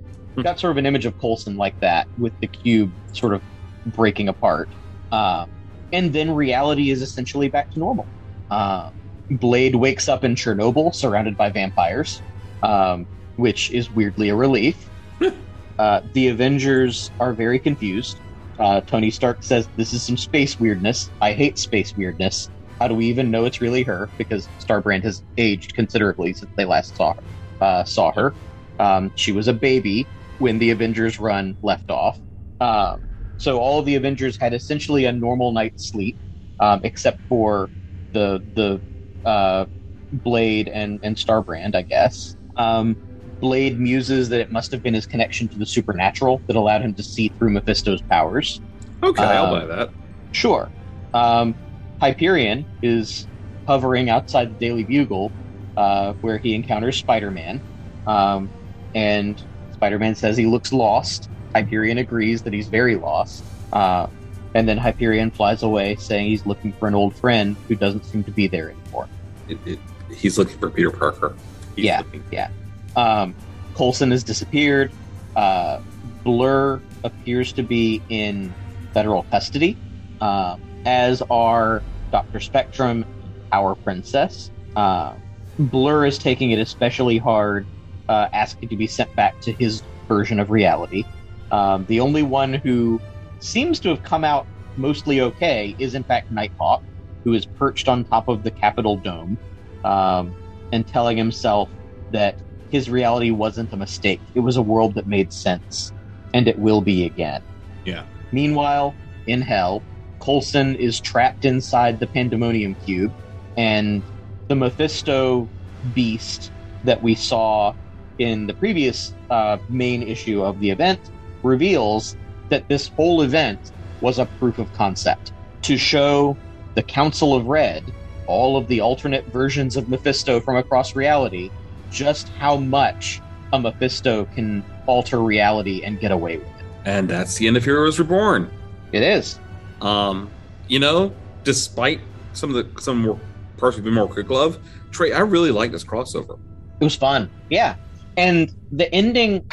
got sort of an image of Coulson like that, with the cube sort of breaking apart. Uh, and then reality is essentially back to normal. Uh, Blade wakes up in Chernobyl, surrounded by vampires, um, which is weirdly a relief. uh, the Avengers are very confused. Uh, Tony Stark says, This is some space weirdness. I hate space weirdness. How do we even know it's really her? Because Starbrand has aged considerably since they last saw her. Uh, saw her. Um, she was a baby when the Avengers run left off. Um, so all the Avengers had essentially a normal night's sleep, um, except for the the uh, Blade and and Starbrand, I guess. Um, Blade muses that it must have been his connection to the supernatural that allowed him to see through Mephisto's powers. Okay, I'll Um, buy that. Sure. Um, Hyperion is hovering outside the Daily Bugle, uh, where he encounters Spider Man. Um, and Spider Man says he looks lost. Hyperion agrees that he's very lost. Uh, and then Hyperion flies away, saying he's looking for an old friend who doesn't seem to be there anymore. It, it, he's looking for Peter Parker. He's yeah, looking- yeah. Um, Coulson has disappeared. Uh, Blur appears to be in federal custody, uh, as are Doctor Spectrum, our princess. Uh, Blur is taking it especially hard, uh, asking to be sent back to his version of reality. Um, the only one who seems to have come out mostly okay is, in fact, Nighthawk, who is perched on top of the Capitol dome um, and telling himself that his reality wasn't a mistake. It was a world that made sense, and it will be again. Yeah. Meanwhile, in hell, Coulson is trapped inside the Pandemonium Cube, and the Mephisto beast that we saw in the previous uh, main issue of the event reveals that this whole event was a proof of concept to show the Council of Red, all of the alternate versions of Mephisto from across reality, just how much a Mephisto can alter reality and get away with it. And that's the end of Heroes Reborn. It is. Um, you know, despite some of the some more parts we've been more quick love, Trey, I really like this crossover. It was fun. Yeah. And the ending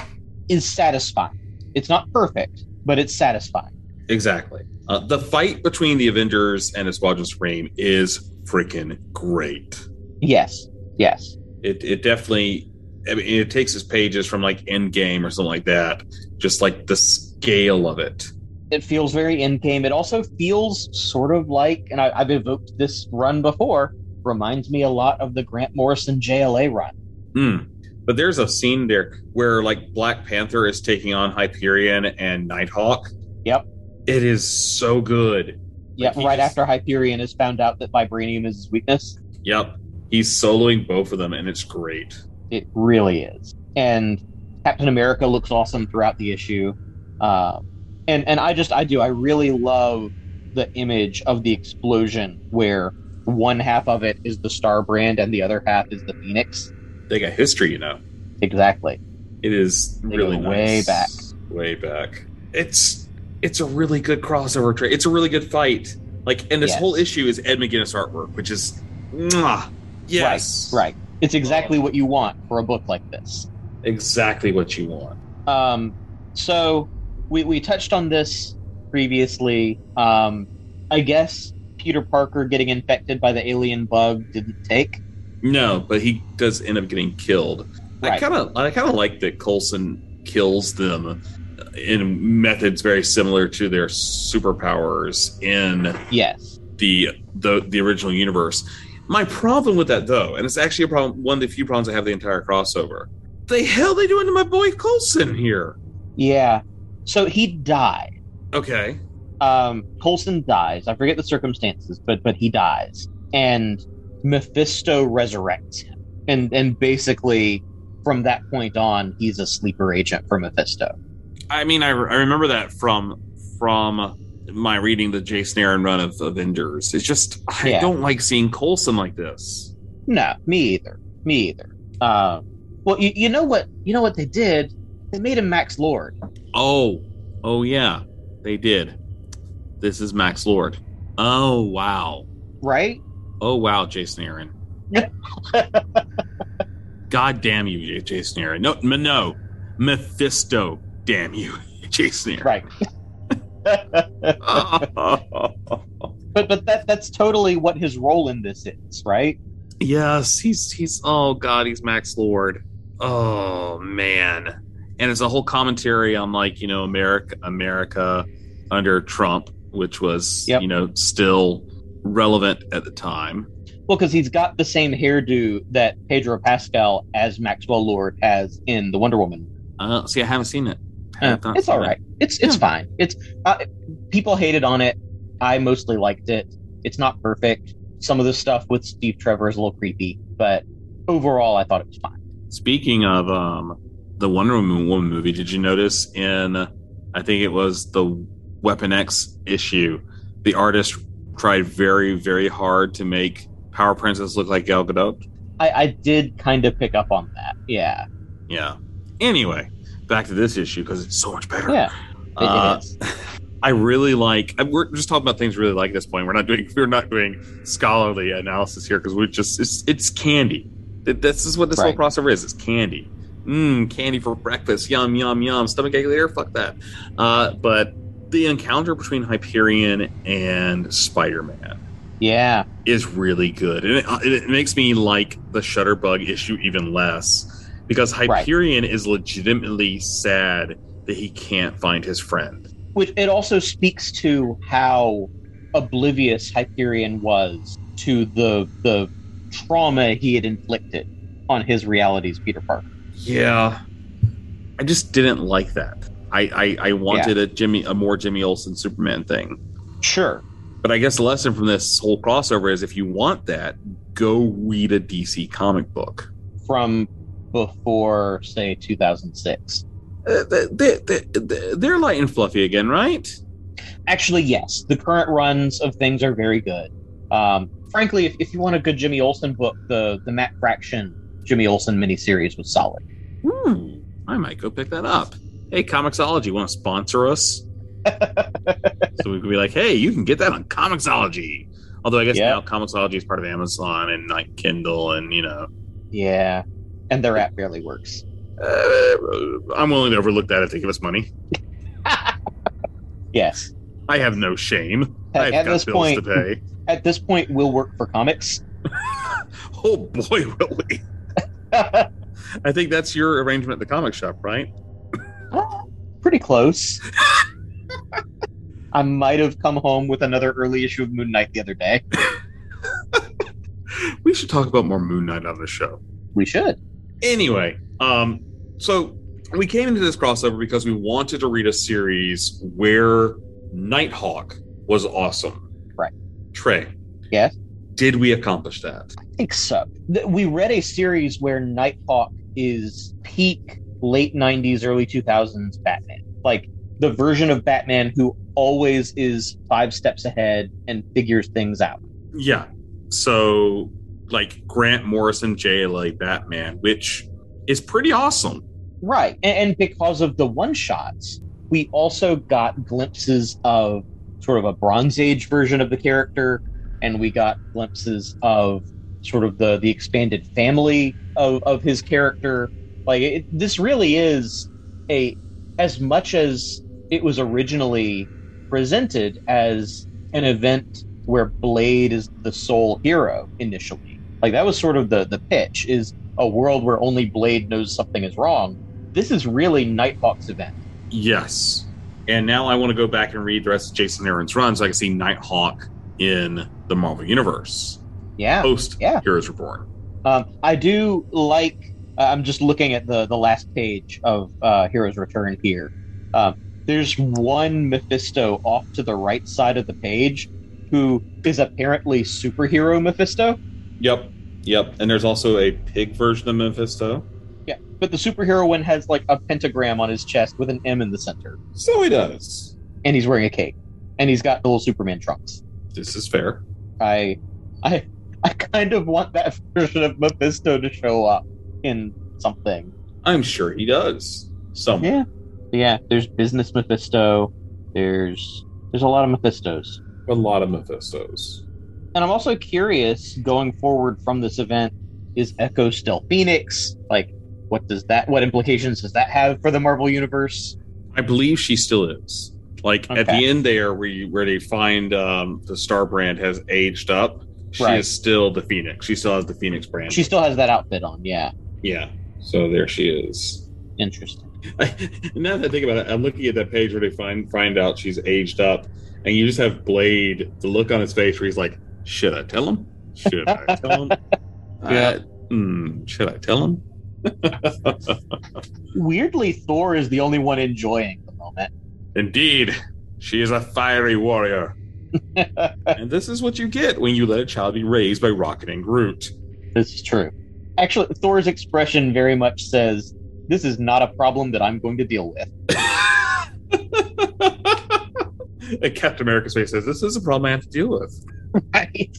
is satisfying. It's not perfect, but it's satisfying. Exactly. Uh, the fight between the Avengers and the Squadron Supreme is freaking great. Yes. Yes. It it definitely. I mean, it takes its pages from like Endgame or something like that. Just like the scale of it. It feels very Endgame. It also feels sort of like, and I, I've evoked this run before, reminds me a lot of the Grant Morrison JLA run. Hmm. But there's a scene there where like Black Panther is taking on Hyperion and Nighthawk. Yep. It is so good. Yeah, right after Hyperion has found out that vibranium is his weakness. Yep. He's soloing both of them and it's great. It really is. And Captain America looks awesome throughout the issue. Uh, and and I just I do I really love the image of the explosion where one half of it is the Star Brand and the other half is the Phoenix. They got history, you know. Exactly. It is They really way nice. back. Way back. It's it's a really good crossover trade. It's a really good fight. Like, and this Yes. whole issue is Ed McGuinness artwork, which is, mwah, yes, Right. Right. It's exactly what you want for a book like this. exactly what you want. Um, so we, we touched on this previously. Um, I guess Peter Parker getting infected by the alien bug didn't take. No, but he does end up getting killed. I kind of, I kind of like that Coulson kills them in methods very similar to their superpowers in Yes. the the the original universe. My problem with that, though, and it's actually a problem, one of the few problems I have the entire crossover. The hell they doing to my boy Coulson here? Yeah. So he died. Okay, Um, Coulson dies. I forget the circumstances, but but he dies, and Mephisto resurrects him, and and basically from that point on, he's a sleeper agent for Mephisto. I mean, I, I remember that from from my reading the Jason Aaron run of Avengers. It's just I Yeah. don't like seeing Coulson like this. No, me either. Me either. Um, well, you, you know what? You know what they did? They made him Max Lord. Oh, oh yeah, they did. This is Max Lord. Oh wow. Right? Oh wow, Jason Aaron. God damn you, Jason Aaron. No, no, Mephisto. Damn you, Jason. Aaron. Right. but but that that's totally what his role in this is, right? Yes, he's he's oh god, he's Max Lord. Oh man. And it's a whole commentary on like, you know, America America under Trump, which was, Yep. you know, still relevant at the time. Well, because he's got the same hairdo that Pedro Pascal as Maxwell Lord has in the Wonder Woman. Uh see I haven't seen it. Uh, it's all it. right. It's it's fine. It's uh, people hated on it. I mostly liked it. It's not perfect. Some of the stuff with Steve Trevor is a little creepy, but overall, I thought it was fine. Speaking of um the Wonder Woman woman movie, did you notice in I think it was the Weapon X issue, the artist tried very, very hard to make Power Princess look like Gal Gadot? I, I did kind of pick up on that. Yeah. Yeah. Anyway, back to this issue because it's so much better. Yeah. Uh, is. I really like. We're just talking about things really like at this point. We're not doing. We're not doing scholarly analysis here because we just. It's, it's candy. Th- This is what this Right. whole crossover is. It's candy. Mmm, candy for breakfast. Yum, yum, yum. Stomach ache later. Fuck that. Uh, but the encounter between Hyperion and Spider Man Yeah. is really good, and it, it makes me like the Shutterbug issue even less because Hyperion is legitimately sad that he can't find his friend. Which it also speaks to how oblivious Hyperion was to the the trauma he had inflicted on his realities, Peter Parker. Yeah, I just didn't like that. I I, I wanted a Jimmy a more Jimmy Olsen Superman thing. Sure, but I guess the lesson from this whole crossover is if you want that, go read a DC comic book. From before, say, 2006. Uh, they, they, they, they're light and fluffy again, right? Actually, yes. The current runs of things are very good. Um, frankly, if, if you want a good Jimmy Olsen book, the the Matt Fraction Jimmy Olsen miniseries was solid. Hmm, I might go pick that up. Hey, Comixology, want to sponsor us? so we could be like, hey, you can get that on Comixology. Although I guess Yeah. now Comixology is part of Amazon and like Kindle, and you know, Yeah, and their app barely works. uh, I'm willing to overlook that if they give us money. Yes. I have no shame. At, at got this bills point, to pay. at this point, we'll work for comics. Oh boy, will we? I think that's your arrangement at the comic shop, right? Pretty close. I might have come home with another early issue of Moon Knight the other day. We should talk about more Moon Knight on the show. We should. Anyway, um, so we came into this crossover because we wanted to read a series where Nighthawk was awesome. Right. Trey, Yes. did we accomplish that? I think so. We read a series where Nighthawk is peak late 90s, early 2000s Batman. Like the version of Batman who always is five steps ahead and figures things out. Yeah. So, like Grant Morrison JLA Batman, which is pretty awesome. Right. And, and because of the one shots, we also got glimpses of sort of a Bronze Age version of the character, and we got glimpses of sort of the the expanded family of, of his character. Like it, this really is a as much as it was originally presented as an event where Blade is the sole hero initially. Like that was sort of the the pitch is a world where only Blade knows something is wrong. This is really Nighthawk's event. Yes. And now I want to go back and read the rest of Jason Aaron's run so I can see Nighthawk in the Marvel Universe. Yeah. Post yeah. Heroes Reborn. Um, I do like. Uh, I'm just looking at the the last page of uh, Heroes Return here. Um, there's one Mephisto off to the right side of the page, who is apparently superhero Mephisto. Yep. Yep. And there's also a pig version of Mephisto. Yeah, but the superhero one has like a pentagram on his chest with an M in the center, So he does. and he's wearing a cape, and he's got little Superman trunks. This is fair. I, I, I kind of want that version of Mephisto to show up in something. I'm sure he does. Somewhere. Yeah, yeah. There's business Mephisto. There's there's a lot of Mephistos, A lot of Mephistos. and I'm also curious going forward from this event. Is Echo still Phoenix? Like, what does that? What implications does that have for the Marvel universe? I believe she still is. Like at the end there, where you, where they find um, the Star brand has aged up, she Right. is still the Phoenix. She still has the Phoenix brand. She still has that outfit on. Yeah, yeah. So there she is. interesting. now that I think about it, I'm looking at that page where they find find out she's aged up, and you just have Blade, the look on his face where he's like, "Should I tell him? Should I tell him? Yeah. I- mm, should I tell him?" Weirdly, Thor is the only one enjoying the moment. Indeed, she is a fiery warrior. and this is what you get when you let a child be raised by Rocket and Groot. This is true. Actually, Thor's expression very much says, "This is not a problem that I'm going to deal with." And Captain America's face says, "This is a problem I have to deal with." Right.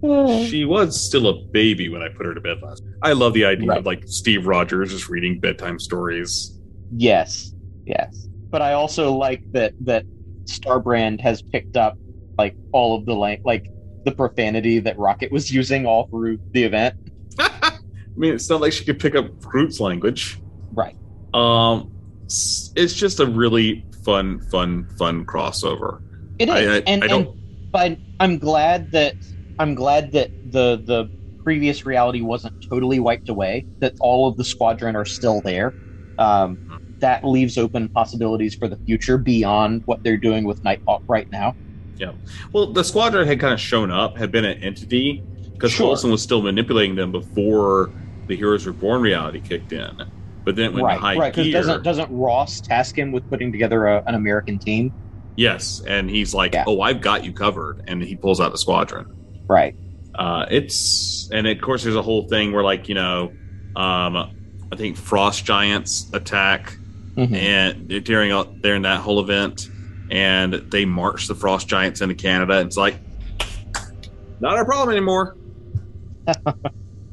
Hmm. she was still a baby when I put her to bed last. I love the idea of like Steve Rogers just reading bedtime stories. Yes, yes. But I also like that that Starbrand has picked up like all of the like like the profanity that Rocket was using all through the event. I mean, it's not like she could pick up Groot's language. Right. Um, it's just a really fun, fun, fun crossover. It is, I- I- and I don't- and but I'm glad that I'm glad that the the previous reality wasn't totally wiped away. That all of the squadron are still there. Um, that leaves open possibilities for the future beyond what they're doing with Nighthawk right now. Yeah. Well, the squadron had kind of shown up, had been an entity, because Sure. Coulson was still manipulating them before the Heroes Reborn reality kicked in. But then when right, the high right. Gear, doesn't doesn't Ross task him with putting together a, an American team? yes, and he's like, "Oh, I've got you covered," and he pulls out the squadron. Right. Uh, it's and of course there's a whole thing where like you know, um, I think frost giants attack Mhm. and during during that whole event, and they march the frost giants into Canada. And it's like not our problem anymore.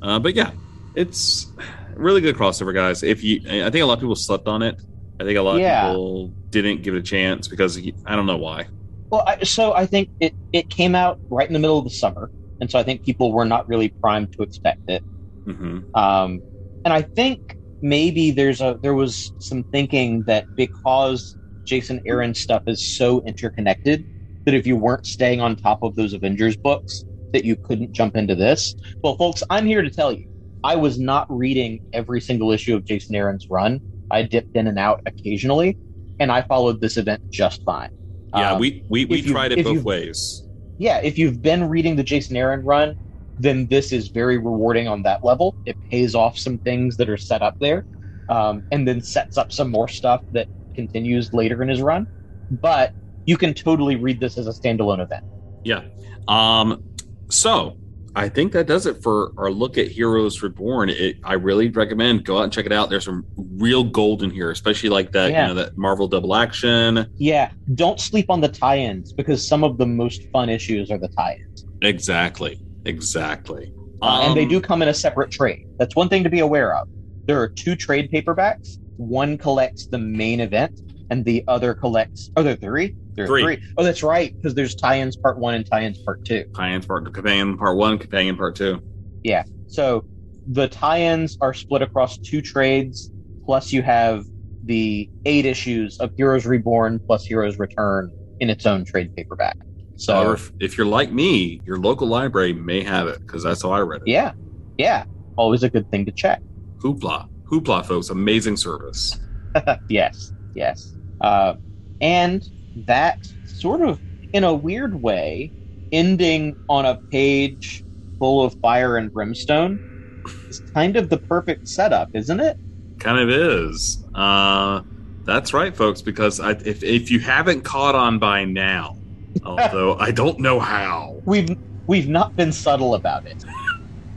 Uh, but yeah, it's really good crossover, guys. If you, I think a lot of people slept on it. I think a lot Yeah. of people didn't give it a chance because I don't know why. Well, I, so I think it it came out right in the middle of the summer, and so I think people were not really primed to expect it. hmm Um, and I think maybe there's a there was some thinking that because Jason Aaron stuff is so interconnected that if you weren't staying on top of those Avengers books, that you couldn't jump into this. Well, folks, I'm here to tell you, I was not reading every single issue of Jason Aaron's run. I dipped in and out occasionally, and I followed this event just fine. Yeah, Um, we we, we tried it both ways. yeah, if you've been reading the Jason Aaron run, then this is very rewarding on that level. It pays off some things that are set up there, um, and then sets up some more stuff that continues later in his run. But you can totally read this as a standalone event. Yeah. Um. So I think that does it for our look at Heroes Reborn. It, I really recommend go out and check it out. There's some real gold in here, especially like that Yeah. you know that Marvel double action. Yeah, don't sleep on the tie-ins because some of the most fun issues are the tie-ins, Exactly. Exactly. uh, and they Um, do come in a separate trade. That's one thing to be aware of. There are two trade paperbacks. One collects the main event, and the other collects. Oh, there three. Three. three. Oh, that's right, because there's tie-ins part one and tie-ins part two. Tie-ins part companion part one, companion part two. Yeah. So the tie-ins are split across two trades. Plus, you have the eight issues of Heroes Reborn plus Heroes Return in its own trade paperback. So if, if you're like me, your local library may have it because that's how I read it. yeah, yeah, always a good thing to check. Hoopla, hoopla, folks, amazing service. yes, yes. Uh, and that sort of, in a weird way, ending on a page full of fire and brimstone is kind of the perfect setup, isn't it? Kind of is. Uh, that's right, folks. Because I, if if you haven't caught on by now, although I don't know how, We've we've not been subtle about it.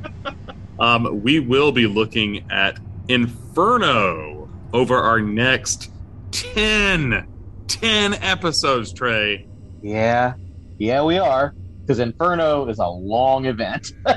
um, we will be looking at Inferno over our next 10, 10 episodes. Trey. Yeah, yeah, we are because Inferno is a long event.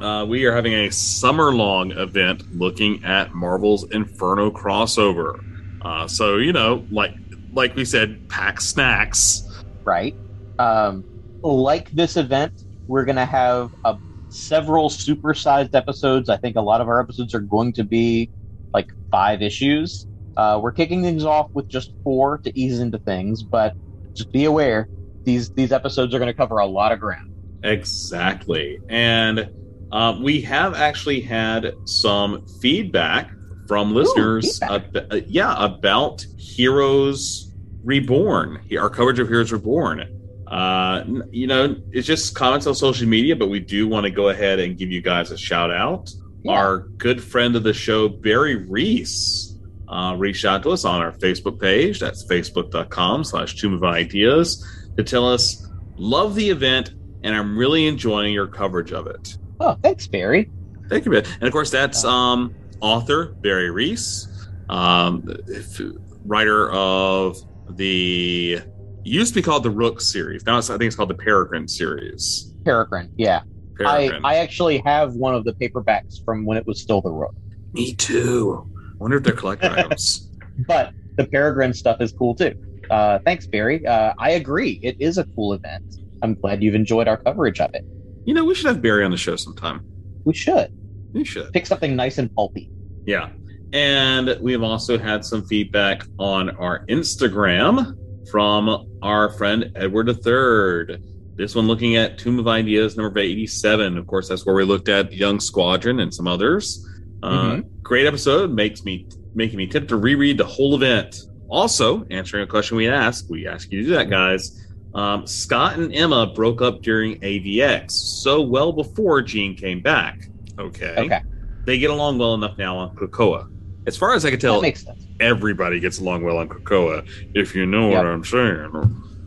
Uh, we are having a summer long event looking at Marvel's Inferno crossover. Uh, so you know, like like we said, pack snacks. right? Um, like this event, we're going to have a several supersized episodes. I think a lot of our episodes are going to be like five issues. Uh, we're kicking things off with just four to ease into things, but just be aware these these episodes are going to cover a lot of ground. Exactly. And uh, we have actually had some feedback from listeners. ab- uh, yeah, about Heroes Reborn, our coverage of Heroes Reborn. Uh, you know, it's just comments on social media, but we do want to go ahead and give you guys a shout out. Our good friend of the show, Barry Reese, uh, reached out to us on our Facebook page. That's facebook.com slash tomb of ideas to tell us, love the event, and I'm really enjoying your coverage of it. Oh, thanks, Barry. Thank you, Ben. And of course, that's um, author Barry Reese, um, if- writer of the used to be called the Rook series. Now it's, I think it's called the Peregrine series. Peregrine, yeah. Peregrine. I, I actually have one of the paperbacks from when it was still the Rook. Me too. Wonder if they're collector items. But the Peregrine stuff is cool too. Uh, thanks, Barry. Uh, I agree. It is a cool event. I'm glad you've enjoyed our coverage of it. You know, we should have Barry on the show sometime. We should. We should. Pick something nice and pulpy. Yeah. And we've also had some feedback on our Instagram from our friend Edward III. This one looking at Tomb of Ideas number 87. Of course, that's where we looked at Young Squadron and some others. Uh, Great episode. Makes me making me tip to reread the whole event. Also, answering a question we asked, we ask you to do that, guys. Um, Scott and Emma broke up during AVX, so well before Jean came back. Okay. Okay. They get along well enough now on Krakoa. As far as I can tell, That makes sense. everybody gets along well on Krakoa, if you know what I'm saying.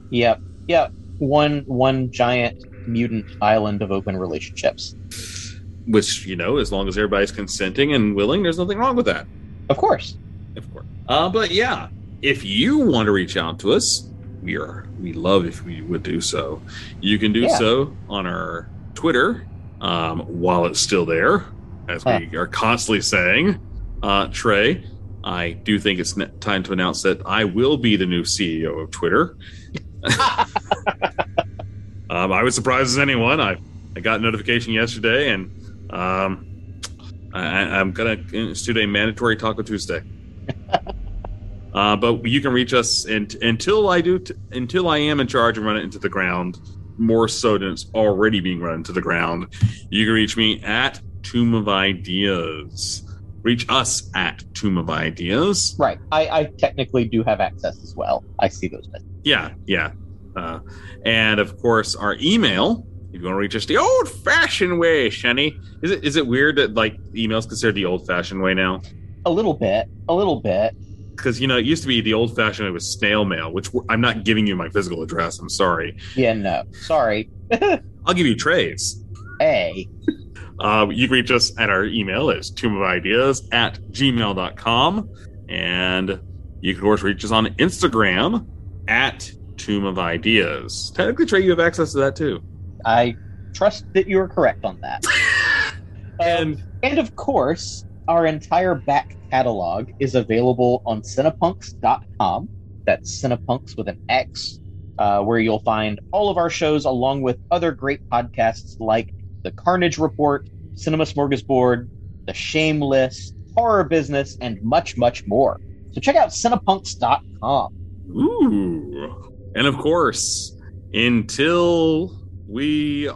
Yep. Yep. One one giant mutant island of open relationships. Which, you know, as long as everybody's consenting and willing, there's nothing wrong with that. Of course. Of course. Uh, but yeah, if you want to reach out to us, we are we love if we would do so. You can do Yeah. so on our Twitter um, while it's still there, as we are constantly saying. Uh, Trey, I do think it's time to announce that I will be the new CEO of Twitter. um, I was surprised as anyone. I I got notification yesterday, and um, I, I'm gonna institute a mandatory Taco Tuesday. uh, but you can reach us and, until I do, t- until I am in charge and run it into the ground. More so than it's already being run into the ground. You can reach me at Tomb of Ideas. Reach us at Tomb of Ideas. Right. I, I technically do have access as well. I see those messages. Yeah, yeah. Uh, and of course, our email. You want to reach us the old-fashioned way, Shenny, is it is it weird that like email's considered the old-fashioned way now? A little bit. A little bit. Because you know it used to be the old-fashioned way was snail mail, which I'm not giving you my physical address. I'm sorry. Yeah, no. Sorry. I'll give you Trey's. Hey. Uh, you can reach us at our email is tomb of ideas at gmail.com. And you can, of course, reach us on Instagram at tomb of ideas. Technically, Trey, you have access to that too. I trust that you are correct on that. and and of course, our entire back catalog is available on cinepunx.com. That's cinepunx with an X, uh, where you'll find all of our shows along with other great podcasts like The Carnage Report, Cinema Smorgasbord, The Shameless, Horror Business, and much, much more. So check out cinepunx.com. Ooh. And of course, until we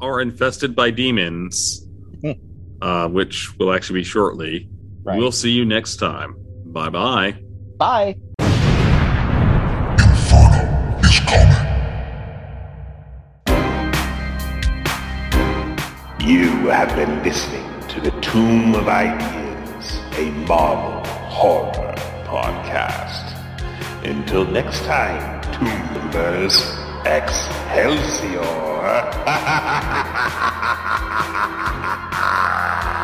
are infested by demons, uh, which will actually be shortly, we'll see you next time. Bye bye. Bye. Inferno is coming. You have been listening to the Tomb of Ideas, a Marvel horror podcast. Until next time, Tomb members, Excelsior!